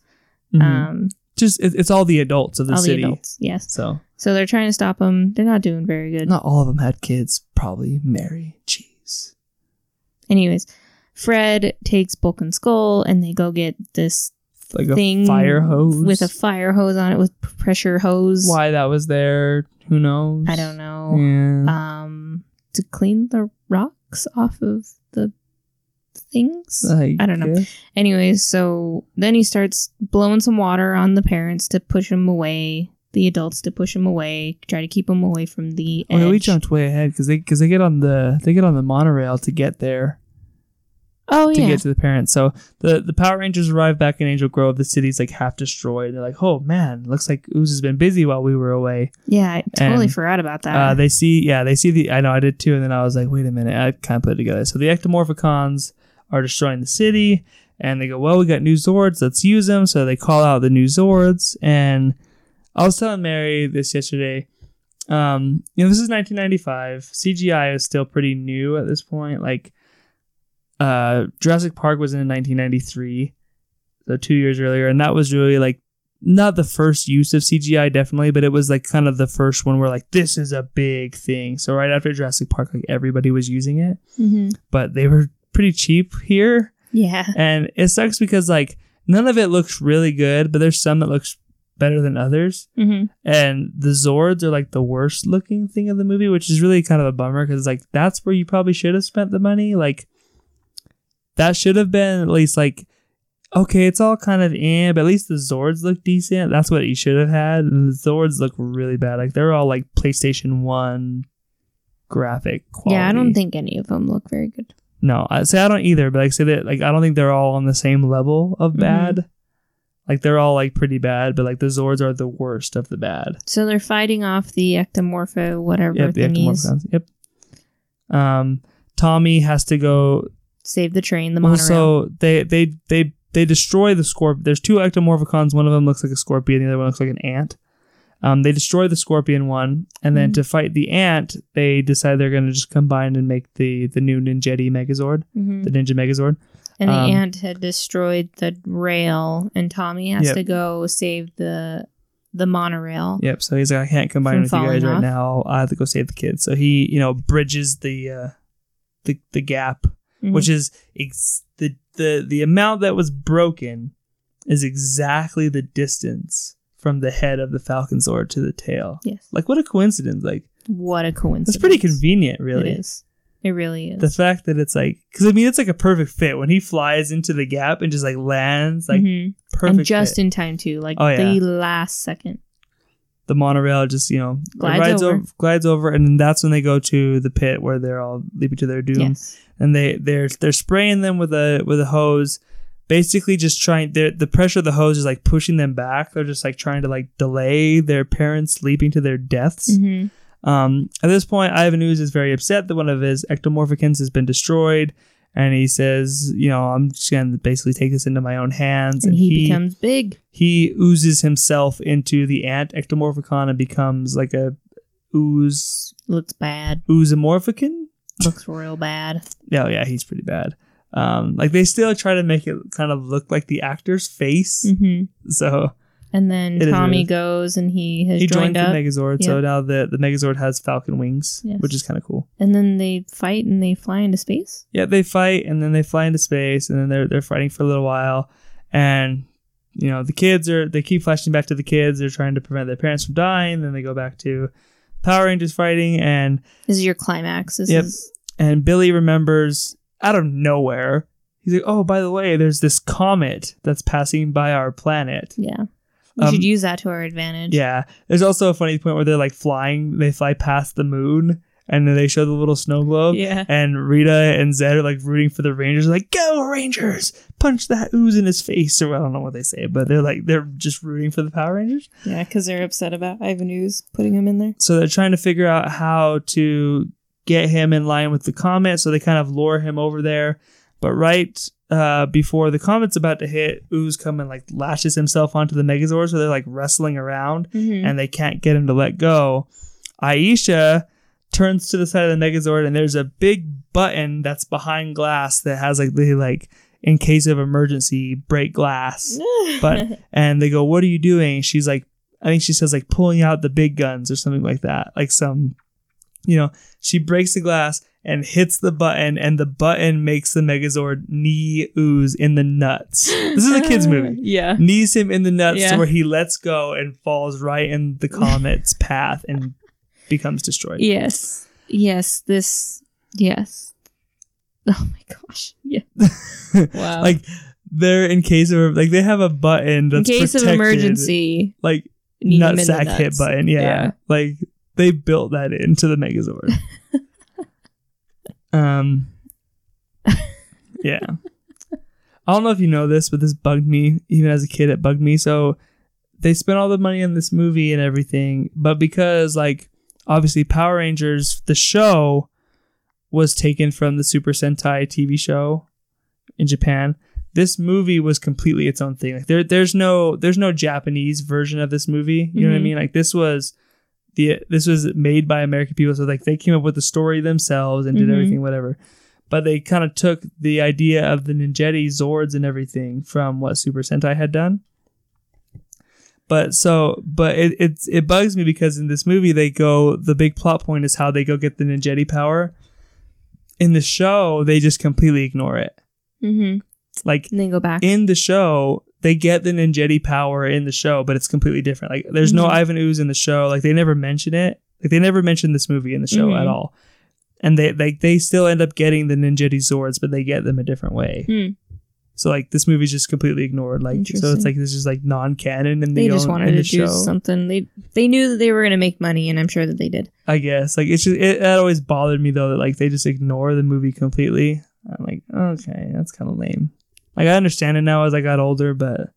Speaker 1: Mhm.
Speaker 2: Um,
Speaker 1: just it, it's all the adults of the
Speaker 2: all
Speaker 1: city.
Speaker 2: the adults. Yes.
Speaker 1: So
Speaker 2: So they're trying to stop them. They're not doing very good.
Speaker 1: not all of them had kids. Probably Mary. Jeez.
Speaker 2: Anyways, Fred takes Bulk and Skull, and they go get this
Speaker 1: Like a
Speaker 2: thing
Speaker 1: fire hose
Speaker 2: with a fire hose on it with pressure hose.
Speaker 1: Why that was there? Who knows?
Speaker 2: I don't know.
Speaker 1: Yeah.
Speaker 2: Um, to clean the rocks off of the things. I don't know.
Speaker 1: guess.
Speaker 2: Anyways, so then he starts blowing some water on the parents to push them away, the adults to push them away, try to keep them away from the edge.
Speaker 1: Okay, we jumped way ahead because they because they get on the they get on the monorail to get there
Speaker 2: Oh
Speaker 1: to
Speaker 2: yeah,
Speaker 1: get to the parents. So the the Power Rangers arrive back in Angel Grove. The city's like half destroyed. They're like, oh man, looks like Ooze has been busy while we were away.
Speaker 2: yeah. I totally
Speaker 1: And,
Speaker 2: forgot about that.
Speaker 1: Uh, they see, yeah, they see the. I know, I did too. And then I was like, wait a minute, I kind of put it together. So the Ectomorphicons are destroying the city, and they go, well, we got new Zords, let's use them. So they call out the new Zords, and I was telling Mary this yesterday. Um, you know, this is 1995. CGI is still pretty new at this point. Like, uh, Jurassic Park was in 1993, so two years earlier, and that was really like not the first use of CGI, definitely, but it was like kind of the first one where like this is a big thing. So right after Jurassic Park, like everybody was using it,
Speaker 2: Mm-hmm.
Speaker 1: but they were pretty cheap here,
Speaker 2: Yeah.
Speaker 1: and it sucks because like none of it looks really good, but there's some that looks better than others.
Speaker 2: Mm-hmm.
Speaker 1: And the Zords are like the worst looking thing of the movie, which is really kind of a bummer because like that's where you probably should have spent the money. Like that should have been at least like okay, it's all kind of in, but at least the Zords look decent. That's what you should have had. And the Zords look really bad. Like they're all like PlayStation One graphic quality.
Speaker 2: Yeah, I don't think any of them look very good.
Speaker 1: No, I say I don't either, but like say that like I don't think they're all on the same level of
Speaker 2: Mhm.
Speaker 1: bad. Like they're all like pretty bad, but like the Zords are the worst of the bad.
Speaker 2: So they're fighting off the ectomorpho whatever
Speaker 1: Yep, the
Speaker 2: thingies.
Speaker 1: ectomorphicons. Yep. Um, Tommy has to go.
Speaker 2: Save the train, the monorail.
Speaker 1: Also, they they they they destroy the scorpion. There's two ectomorphicons. One of them looks like a scorpion. The other one looks like an ant. Um, they destroy the scorpion one, and then
Speaker 2: Mhm.
Speaker 1: to fight the ant, they decide they're going to just combine and make the the new Ninjetti Megazord,
Speaker 2: Mhm.
Speaker 1: the Ninja Megazord.
Speaker 2: And the
Speaker 1: um,
Speaker 2: ant had destroyed the rail, and Tommy has
Speaker 1: Yep.
Speaker 2: to go save the the monorail.
Speaker 1: Yep. So he's like, I can't combine with you guys
Speaker 2: falling
Speaker 1: right now. I have to go save the kids. So he, you know, bridges the uh, the the gap
Speaker 2: Mhm.
Speaker 1: which is ex- the the the amount that was broken is exactly the distance from the head of the Falcon Zord to the tail.
Speaker 2: yes.
Speaker 1: Like what a coincidence! Like
Speaker 2: What a coincidence!
Speaker 1: that's pretty convenient, really.
Speaker 2: It is. It really is.
Speaker 1: The fact that it's like, because I mean, it's like a perfect fit when he flies into the gap and just like lands, like
Speaker 2: Mhm.
Speaker 1: perfect.
Speaker 2: and just
Speaker 1: fit.
Speaker 2: in time too, like
Speaker 1: Oh, yeah.
Speaker 2: the last second.
Speaker 1: the monorail just you know
Speaker 2: Glides over.
Speaker 1: over, glides over, and then that's when they go to the pit where they're all leaping to their doom.
Speaker 2: Yes.
Speaker 1: and they they're they're spraying them with a with a hose basically just trying the pressure of the hose is like pushing them back they're just like trying to like delay their parents leaping to their deaths
Speaker 2: hmm
Speaker 1: um at this point ivan ooze is very upset that one of his ectomorphicons has been destroyed and he says you know i'm just gonna basically take this into my own hands
Speaker 2: And he, becomes big.
Speaker 1: he oozes himself into the ant ectomorphicon and becomes like a ooze
Speaker 2: Looks bad.
Speaker 1: oozomorphicon
Speaker 2: Looks real bad.
Speaker 1: Oh yeah, he's pretty bad. Um, like they still try to make it kind of look like the actor's face.
Speaker 2: hmm
Speaker 1: So
Speaker 2: And then
Speaker 1: It
Speaker 2: Tommy goes and he has
Speaker 1: he
Speaker 2: joined
Speaker 1: joined the. Megazord. So now the the Megazord has falcon wings,
Speaker 2: Yes.
Speaker 1: which is kind of cool.
Speaker 2: and then they fight and they fly into space.
Speaker 1: Yeah, they fight and then they fly into space and then they're they're fighting for a little while, and you know the kids are they keep flashing back to the kids. They're trying to prevent their parents from dying. Then they go back to Power Rangers fighting and
Speaker 2: This is your climax. This
Speaker 1: Yep.
Speaker 2: is
Speaker 1: and Billy remembers out of nowhere. He's like, "Oh, by the way, there's this comet that's passing by our planet."
Speaker 2: yeah. We
Speaker 1: Um,
Speaker 2: should use that to our advantage.
Speaker 1: Yeah. There's also a funny point where they're like flying, they fly past the moon, and then they show the little snow globe.
Speaker 2: Yeah.
Speaker 1: And Rita and Zedd are like rooting for the Rangers, like, go Rangers! Punch that ooze in his face. Or I don't know what they say, but they're like, they're just rooting for the Power Rangers.
Speaker 2: Yeah, because they're upset about Ivan Ooze putting him in there.
Speaker 1: So they're trying to figure out how to get him in line with the comet. So they kind of lure him over there. But right uh, before the comet's about to hit, Ooze come and like lashes himself onto the Megazord. So they're like wrestling around.
Speaker 2: Mm-hmm.
Speaker 1: and they can't get him to let go. Aisha turns to the side of the Megazord and there's a big button that's behind glass that has like the like in case of emergency break glass. But and they go, "What are you doing?" She's like, I think she says like pulling out the big guns or something like that. Like some, you know, she breaks the glass and hits the button, and the button makes the Megazord knee ooze in the nuts. This is a kids uh, movie
Speaker 2: yeah.
Speaker 1: knees him in the nuts
Speaker 2: Yeah.
Speaker 1: to where he lets go and falls right in the comet's path and becomes destroyed.
Speaker 2: Yes. Yes. This. Yes. Oh my gosh. Yeah. Wow.
Speaker 1: Like they're in case of like they have a button
Speaker 2: in
Speaker 1: that's
Speaker 2: case of
Speaker 1: protected,
Speaker 2: emergency,
Speaker 1: like
Speaker 2: need in the
Speaker 1: nutsack hit button. Yeah.
Speaker 2: Yeah.
Speaker 1: like they built that into the Megazord. um, yeah. I don't know if you know this, but this bugged me even as a kid. It bugged me. So they spent all the money on this movie and everything, but because like obviously Power Rangers, the show was taken from the Super Sentai TV show in Japan. This movie was completely its own thing. Like there, there's no, there's no Japanese version of this movie. You know what I
Speaker 2: Mhm.
Speaker 1: mean? Like this was the, this was made by American people. So like they came up with the story themselves and did
Speaker 2: Mhm.
Speaker 1: everything, whatever. But they kind of took the idea of the Ninjetti Zords and everything from what Super Sentai had done. But so, but it it's it bugs me because in this movie they go the big plot point is how they go get the Ninjetti power. In the show, they just completely ignore it.
Speaker 2: Mm-hmm.
Speaker 1: Like
Speaker 2: And then go back.
Speaker 1: in the show, they get the Ninjetti power in the show, but it's completely different. Like there's no
Speaker 2: Mhm.
Speaker 1: Ivan Ooze in the show. Like they never mention it. Like they never mention this movie in the show
Speaker 2: Mhm.
Speaker 1: at all. And they like they still end up getting the Ninjetti Zords, but they get them a different way.
Speaker 2: Hmm.
Speaker 1: So like this movie's just completely ignored. Like so it's like this is like non-canon in the
Speaker 2: they just
Speaker 1: own-
Speaker 2: wanted to
Speaker 1: the
Speaker 2: do
Speaker 1: show.
Speaker 2: something. They they knew that they were going to make money, and I'm sure that they did.
Speaker 1: I guess like it's just it, that always bothered me though that like they just ignore the movie completely. I'm like okay, that's kind of lame. Like I understand it now as I got older, but I'm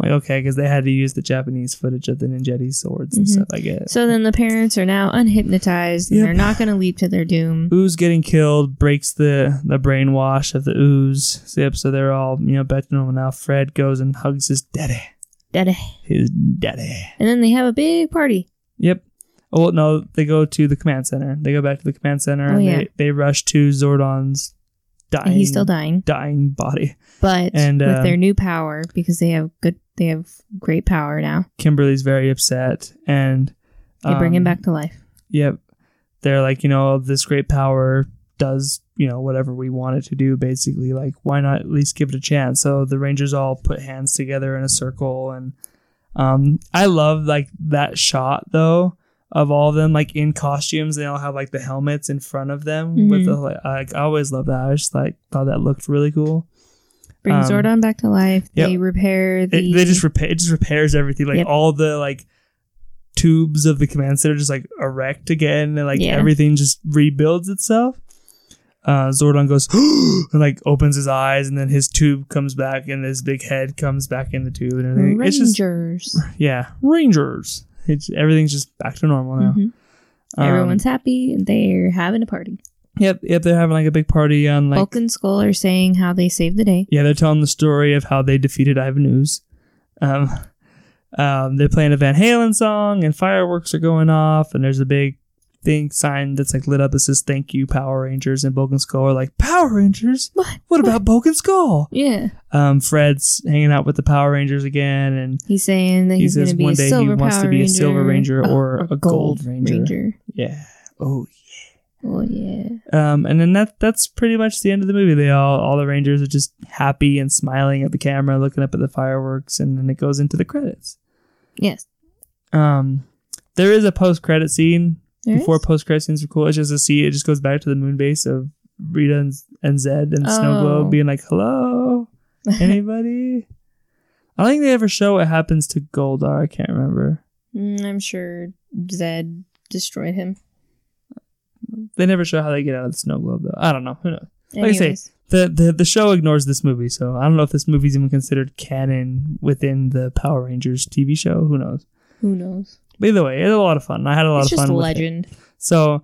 Speaker 1: like okay, because they had to use the Japanese footage of the Ninjetti Zords and
Speaker 2: Mhm.
Speaker 1: stuff. I guess.
Speaker 2: So then the parents are now unhypnotized. And
Speaker 1: Yep.
Speaker 2: They're not going to leap to their doom.
Speaker 1: Ooze getting killed breaks the the brainwash of the ooze. So, yep, so they're all you know back to normal now. Fred goes and hugs his daddy,
Speaker 2: Daddy.
Speaker 1: his daddy.
Speaker 2: And then they have a big party.
Speaker 1: Yep. Oh well, no, they go to the command center. They go back to the command center
Speaker 2: Oh,
Speaker 1: and
Speaker 2: yeah.
Speaker 1: they, they rush to Zordon's dying.
Speaker 2: He's still dying,
Speaker 1: dying body.
Speaker 2: but
Speaker 1: And,
Speaker 2: with
Speaker 1: um,
Speaker 2: their new power because they have good, they have great power now.
Speaker 1: Kimberly's very upset and
Speaker 2: They bring him
Speaker 1: um,
Speaker 2: back to life.
Speaker 1: Yep. They're like, you know, this great power does, you know, whatever we want it to do, basically. Like, why not at least give it a chance? So the Rangers all put hands together in a circle and um I love like that shot though of all of them like in costumes. They all have like the helmets in front of them with
Speaker 2: Mhm.
Speaker 1: the like I always love that. I just like thought that looked really cool.
Speaker 2: Bring
Speaker 1: um,
Speaker 2: Zordon back to life.
Speaker 1: yep.
Speaker 2: They repair the.
Speaker 1: It, they just repair it just repairs everything. Like
Speaker 2: Yep.
Speaker 1: all the like tubes of the command center just like erect again and like
Speaker 2: Yeah.
Speaker 1: everything just rebuilds itself. Uh, Zordon goes and like opens his eyes and then his tube comes back and his big head comes back in the tube and everything. It's just
Speaker 2: Rangers.
Speaker 1: yeah, Rangers. It's everything's just back to normal now.
Speaker 2: Mhm.
Speaker 1: Um,
Speaker 2: Everyone's happy. They're having a party.
Speaker 1: yep, yep. They're having like a big party on like
Speaker 2: Bulk and Skull are saying how they saved the day.
Speaker 1: Yeah, they're telling the story of how they defeated Ivan Ooze. Um, um, they're playing a Van Halen song, and fireworks are going off, and there's a big thing sign that's like lit up that says "Thank you, Power Rangers." And and Skull are like, "Power Rangers?
Speaker 2: What?
Speaker 1: What about and Skull?"
Speaker 2: Yeah.
Speaker 1: Um, Fred's hanging out with the Power Rangers again, and
Speaker 2: He's saying that
Speaker 1: He
Speaker 2: he's going
Speaker 1: says
Speaker 2: to be
Speaker 1: one
Speaker 2: a
Speaker 1: day he
Speaker 2: silver
Speaker 1: wants to be a
Speaker 2: Ranger,
Speaker 1: Silver Ranger
Speaker 2: uh,
Speaker 1: or a Gold Ranger. yeah, oh yeah.
Speaker 2: Oh yeah.
Speaker 1: Um, and then that that's pretty much the end of the movie. They all all the Rangers are just happy and smiling at the camera, looking up at the fireworks, and then it goes into the credits.
Speaker 2: Yes.
Speaker 1: Um, there is a post credit scene
Speaker 2: There
Speaker 1: before post credit scenes are cool. It's just a see. It just goes back to the moon base of Rita and, and Zedd and Snow
Speaker 2: Oh.
Speaker 1: Globe being like, "Hello, anybody?" I don't think they ever show what happens to Goldar. I can't remember.
Speaker 2: Mm, I'm sure Zedd destroyed him.
Speaker 1: They never show how they get out of the snow globe though. I don't know. Who knows? Like I say, the, the the show ignores this movie, so I don't know if this movie's even considered canon within the Power Rangers TV show. Who knows?
Speaker 2: who knows?
Speaker 1: But either way, it it's a lot of fun. I had a lot
Speaker 2: It's
Speaker 1: of
Speaker 2: just
Speaker 1: fun
Speaker 2: a
Speaker 1: with it.
Speaker 2: legend.
Speaker 1: So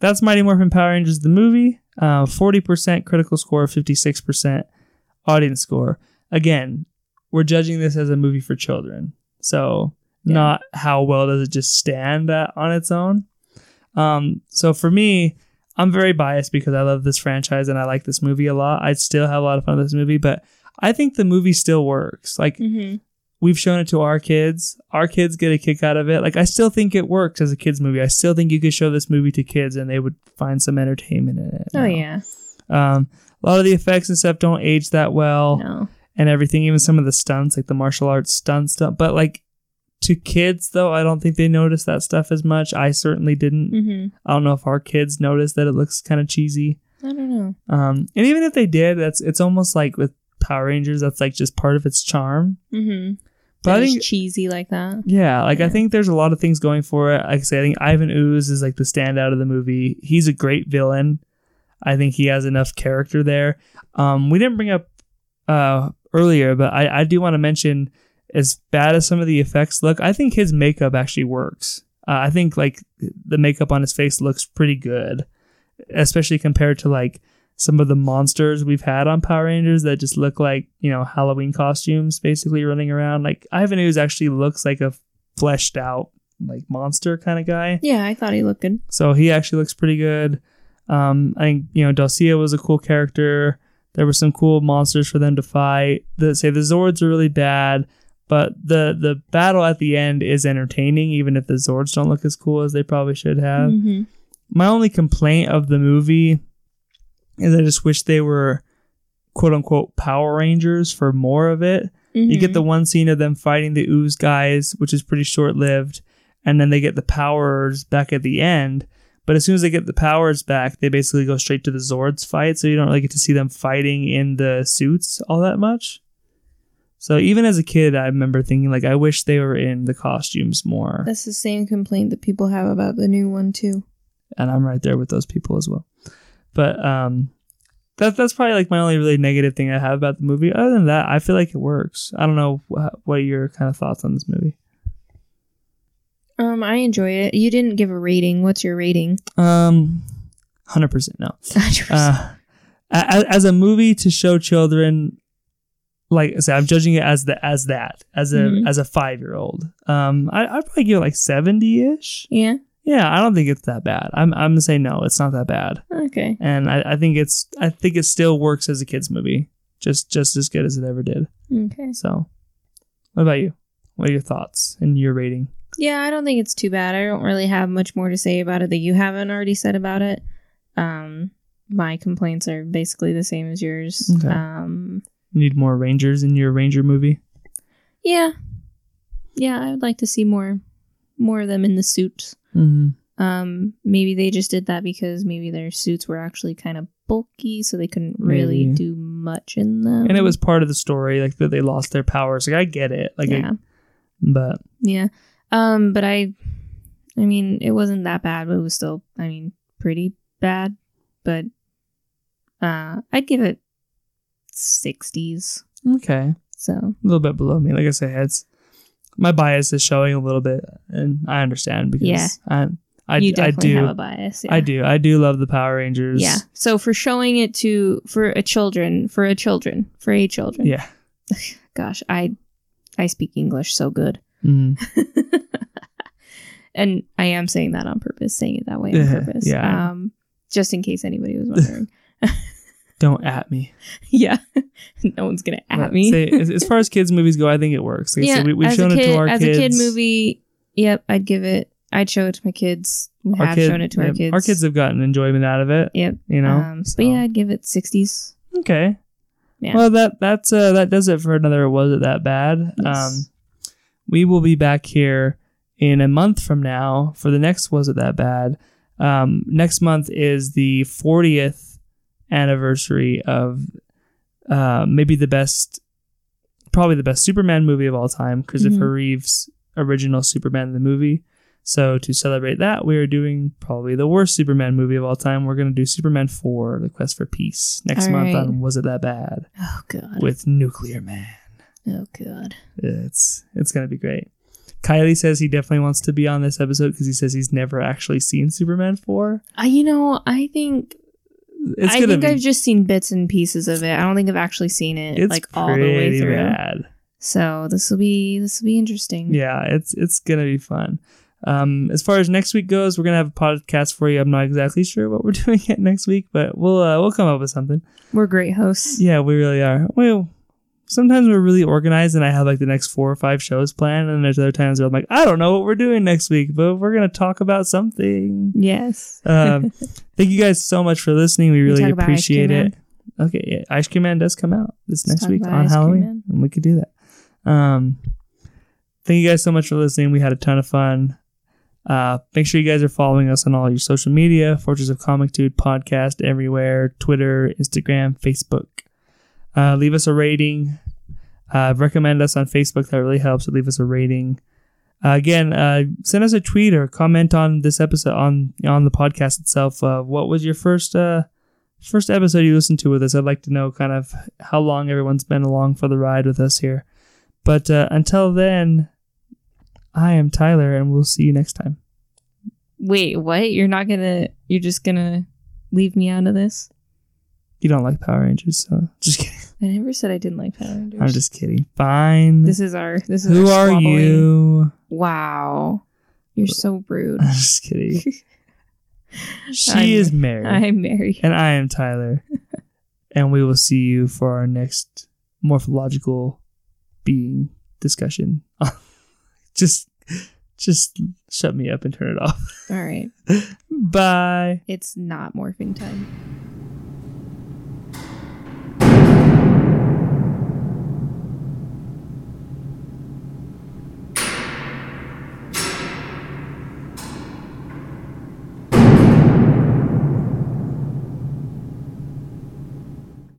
Speaker 1: that's Mighty Morphin Power Rangers the movie. Uh, Forty percent critical score, fifty six percent audience score. Again, we're judging this as a movie for children, so
Speaker 2: Yeah.
Speaker 1: not how well does it just stand at, on its own. Um, so for me, I'm very biased because I love this franchise and I like this movie a lot. I still have a lot of fun with this movie, but I think the movie still works. Like
Speaker 2: Mm-hmm.
Speaker 1: We've shown it to our kids. Our kids get a kick out of it. Like I still think it works as a kids movie. I still think you could show this movie to kids and they would find some entertainment in it.
Speaker 2: Oh
Speaker 1: now.
Speaker 2: yeah.
Speaker 1: Um, a lot of the effects and stuff don't age that well
Speaker 2: No.
Speaker 1: and everything. Even some of the stunts, like the martial arts stunts, stuff. But like to kids though, I don't think they notice that stuff as much. I certainly didn't.
Speaker 2: Mm-hmm.
Speaker 1: I don't know if our kids noticed that it looks kind of cheesy.
Speaker 2: I don't know.
Speaker 1: Um, and even if they did, that's it's almost like with Power Rangers, that's like just part of its charm.
Speaker 2: Mm-hmm.
Speaker 1: But I think
Speaker 2: cheesy like that.
Speaker 1: Yeah, like I think there's a lot of things going for it. Like I say, I think Ivan Ooze is like the standout of the movie. He's a great villain. I think he has enough character there. Um, we didn't bring up uh, earlier, but I, I do want to mention as bad as some of the effects look, I think his makeup actually works. Uh, I think like the makeup on his face looks pretty good, especially compared to like some of the monsters we've had on Power Rangers that just look like you know Halloween costumes, basically running around. Like Ivan Ooze actually looks like a fleshed out like monster kind of guy.
Speaker 2: Yeah, I thought he looked good.
Speaker 1: So he actually looks pretty good. Um, I think you know Dulcea was a cool character. There were some cool monsters for them to fight. The say the Zords are really bad. But the the battle at the end is entertaining, even if the Zords don't look as cool as they probably should have.
Speaker 2: Mhm.
Speaker 1: My only complaint of the movie is I just wish they were quote unquote Power Rangers for more of it. You get the mm-hmm. one scene of them fighting the ooze guys, which is pretty short lived, and then they get the powers back at the end. But as soon as they get the powers back, they basically go straight to the Zords fight, so you don't really get to see them fighting in the suits all that much. So even as a kid, I remember thinking like, I wish they were in the costumes more,
Speaker 2: That's the same complaint that people have about the new one too.
Speaker 1: and I'm right there with those people as well. But um, that that's probably like my only really negative thing I have about the movie. Other than that, I feel like it works. I don't know wh- what are your kind of thoughts on this movie.
Speaker 2: Um, I enjoy it. You didn't give a rating. What's your rating?
Speaker 1: Um, hundred percent no. Uh, a- a- as a movie to show children, like I said, I'm judging it as the as that as a
Speaker 2: Mhm.
Speaker 1: as a five year old. Um, I, I'd probably give it like seventy ish.
Speaker 2: yeah.
Speaker 1: Yeah, I don't think it's that bad. I'm I'm gonna say no, it's not that bad,
Speaker 2: Okay.
Speaker 1: and I, I think it's I think it still works as a kids movie, just just as good as it ever did.
Speaker 2: Okay.
Speaker 1: So, what about you? What are your thoughts and your rating?
Speaker 2: Yeah, I don't think it's too bad. I don't really have much more to say about it that you haven't already said about it. Um, my complaints are basically the same as yours.
Speaker 1: Okay.
Speaker 2: Um,
Speaker 1: You need more Rangers in your Ranger movie.
Speaker 2: yeah, yeah, I would like to see more, more of them in the suits.
Speaker 1: Mm-hmm.
Speaker 2: Um, maybe they just did that because maybe their suits were actually kind of bulky, so they couldn't really
Speaker 1: Maybe.
Speaker 2: do much in them.
Speaker 1: And it was part of the story, like that they lost their powers. Like I get it, like, I-
Speaker 2: yeah,
Speaker 1: but
Speaker 2: yeah. Um, but I, I mean, it wasn't that bad, but it was still, I mean, pretty bad. But, uh, I'd give it sixties.
Speaker 1: okay.
Speaker 2: So
Speaker 1: a little bit below me. Like I said, it's my bias is showing a little bit, and I understand because
Speaker 2: Yeah.
Speaker 1: I I,
Speaker 2: you
Speaker 1: I do
Speaker 2: have a bias. Yeah.
Speaker 1: I do I do love the Power Rangers.
Speaker 2: Yeah. So for showing it to for a children, for a children, for a children.
Speaker 1: yeah.
Speaker 2: Gosh, I I speak English so good.
Speaker 1: Mm.
Speaker 2: and I am saying that on purpose, saying it that way on purpose.
Speaker 1: yeah.
Speaker 2: Um just in case anybody was wondering.
Speaker 1: Don't at me.
Speaker 2: yeah. no one's gonna at
Speaker 1: But
Speaker 2: me.
Speaker 1: say, as, as far as kids movies go, I think it works. Like
Speaker 2: yeah,
Speaker 1: said, we, we've shown
Speaker 2: kid,
Speaker 1: it to our
Speaker 2: as
Speaker 1: kids.
Speaker 2: a kid movie, yep, I'd give it I'd show it to my kids. We
Speaker 1: Our
Speaker 2: have
Speaker 1: kid-
Speaker 2: shown it to our kids.
Speaker 1: Our kids have gotten enjoyment out of it.
Speaker 2: Yep.
Speaker 1: You know.
Speaker 2: Um,
Speaker 1: so-
Speaker 2: But yeah, I'd give it sixties.
Speaker 1: Okay.
Speaker 2: Yeah.
Speaker 1: Well, that that's uh, that does it for another. Was it that bad?
Speaker 2: Yes.
Speaker 1: Um, we will be back here in a month from now for the next. Was it that bad? Um, next month is the 40th anniversary of uh, maybe the best, probably the best Superman movie of all time, Christopher
Speaker 2: Mhm.
Speaker 1: Reeve's original Superman the movie. So to celebrate that, we are doing probably the worst Superman movie of all time. We're going to do Superman 4, The Quest for Peace, next
Speaker 2: All
Speaker 1: month
Speaker 2: right.
Speaker 1: on Was It That Bad?
Speaker 2: Oh god.
Speaker 1: with Nuclear Man.
Speaker 2: oh god.
Speaker 1: It's it's going to be great. Kylie says he definitely wants to be on this episode because he says he's never actually seen Superman 4.
Speaker 2: I, you know, I think
Speaker 1: It's
Speaker 2: I think
Speaker 1: be
Speaker 2: I've just seen bits and pieces of it. I don't think I've actually seen it like all the way through.
Speaker 1: bad.
Speaker 2: So this will be this will be interesting.
Speaker 1: Yeah, it's it's going to be fun. Um, as far as next week goes, we're gonna have a podcast for you. I'm not exactly sure what we're doing yet next week, but we'll uh, we'll come up with something.
Speaker 2: We're great hosts.
Speaker 1: Yeah, we really are. Well, sometimes we're really organized, and I have like the next four or five shows planned, and there's other times where I'm like, I don't know what we're doing next week, but we're gonna talk about something.
Speaker 2: Yes.
Speaker 1: Um, thank you guys so much for listening. We really
Speaker 2: talk about Ice
Speaker 1: appreciate it. Okay, yeah, Ice Cream Man does come out this
Speaker 2: Let's
Speaker 1: next week on
Speaker 2: Ice
Speaker 1: Halloween, and we could do that. Um, thank you guys so much for listening. We had a ton of fun. Uh, make sure you guys are following us on all your social media, Fortress of Comic Dude podcast everywhere, Twitter, Instagram, Facebook. Uh, leave us a rating. Uh, recommend us on Facebook. That really helps. Leave us a rating. Uh, again, uh, send us a tweet or comment on this episode on on the podcast itself. Uh, what was your first uh, first episode you listened to with us? I'd like to know kind of how long everyone's been along for the ride with us here. But uh, until then, I am Tyler, and we'll see you next time.
Speaker 2: Wait, what? You're not gonna you're just gonna leave me out of this?
Speaker 1: You don't like Power Rangers, so just kidding.
Speaker 2: I never said I didn't like Power Rangers.
Speaker 1: I'm just kidding. Fine.
Speaker 2: This is our this is
Speaker 1: Who
Speaker 2: our
Speaker 1: are
Speaker 2: squabbling.
Speaker 1: you?
Speaker 2: Wow. You're so rude.
Speaker 1: I'm just kidding. She
Speaker 2: I'm-
Speaker 1: is married,
Speaker 2: I'm married.
Speaker 1: and I am Tyler, and we will see you for our next morphological being discussion. just just shut me up and turn it off.
Speaker 2: All right.
Speaker 1: Bye.
Speaker 2: It's not morphing time.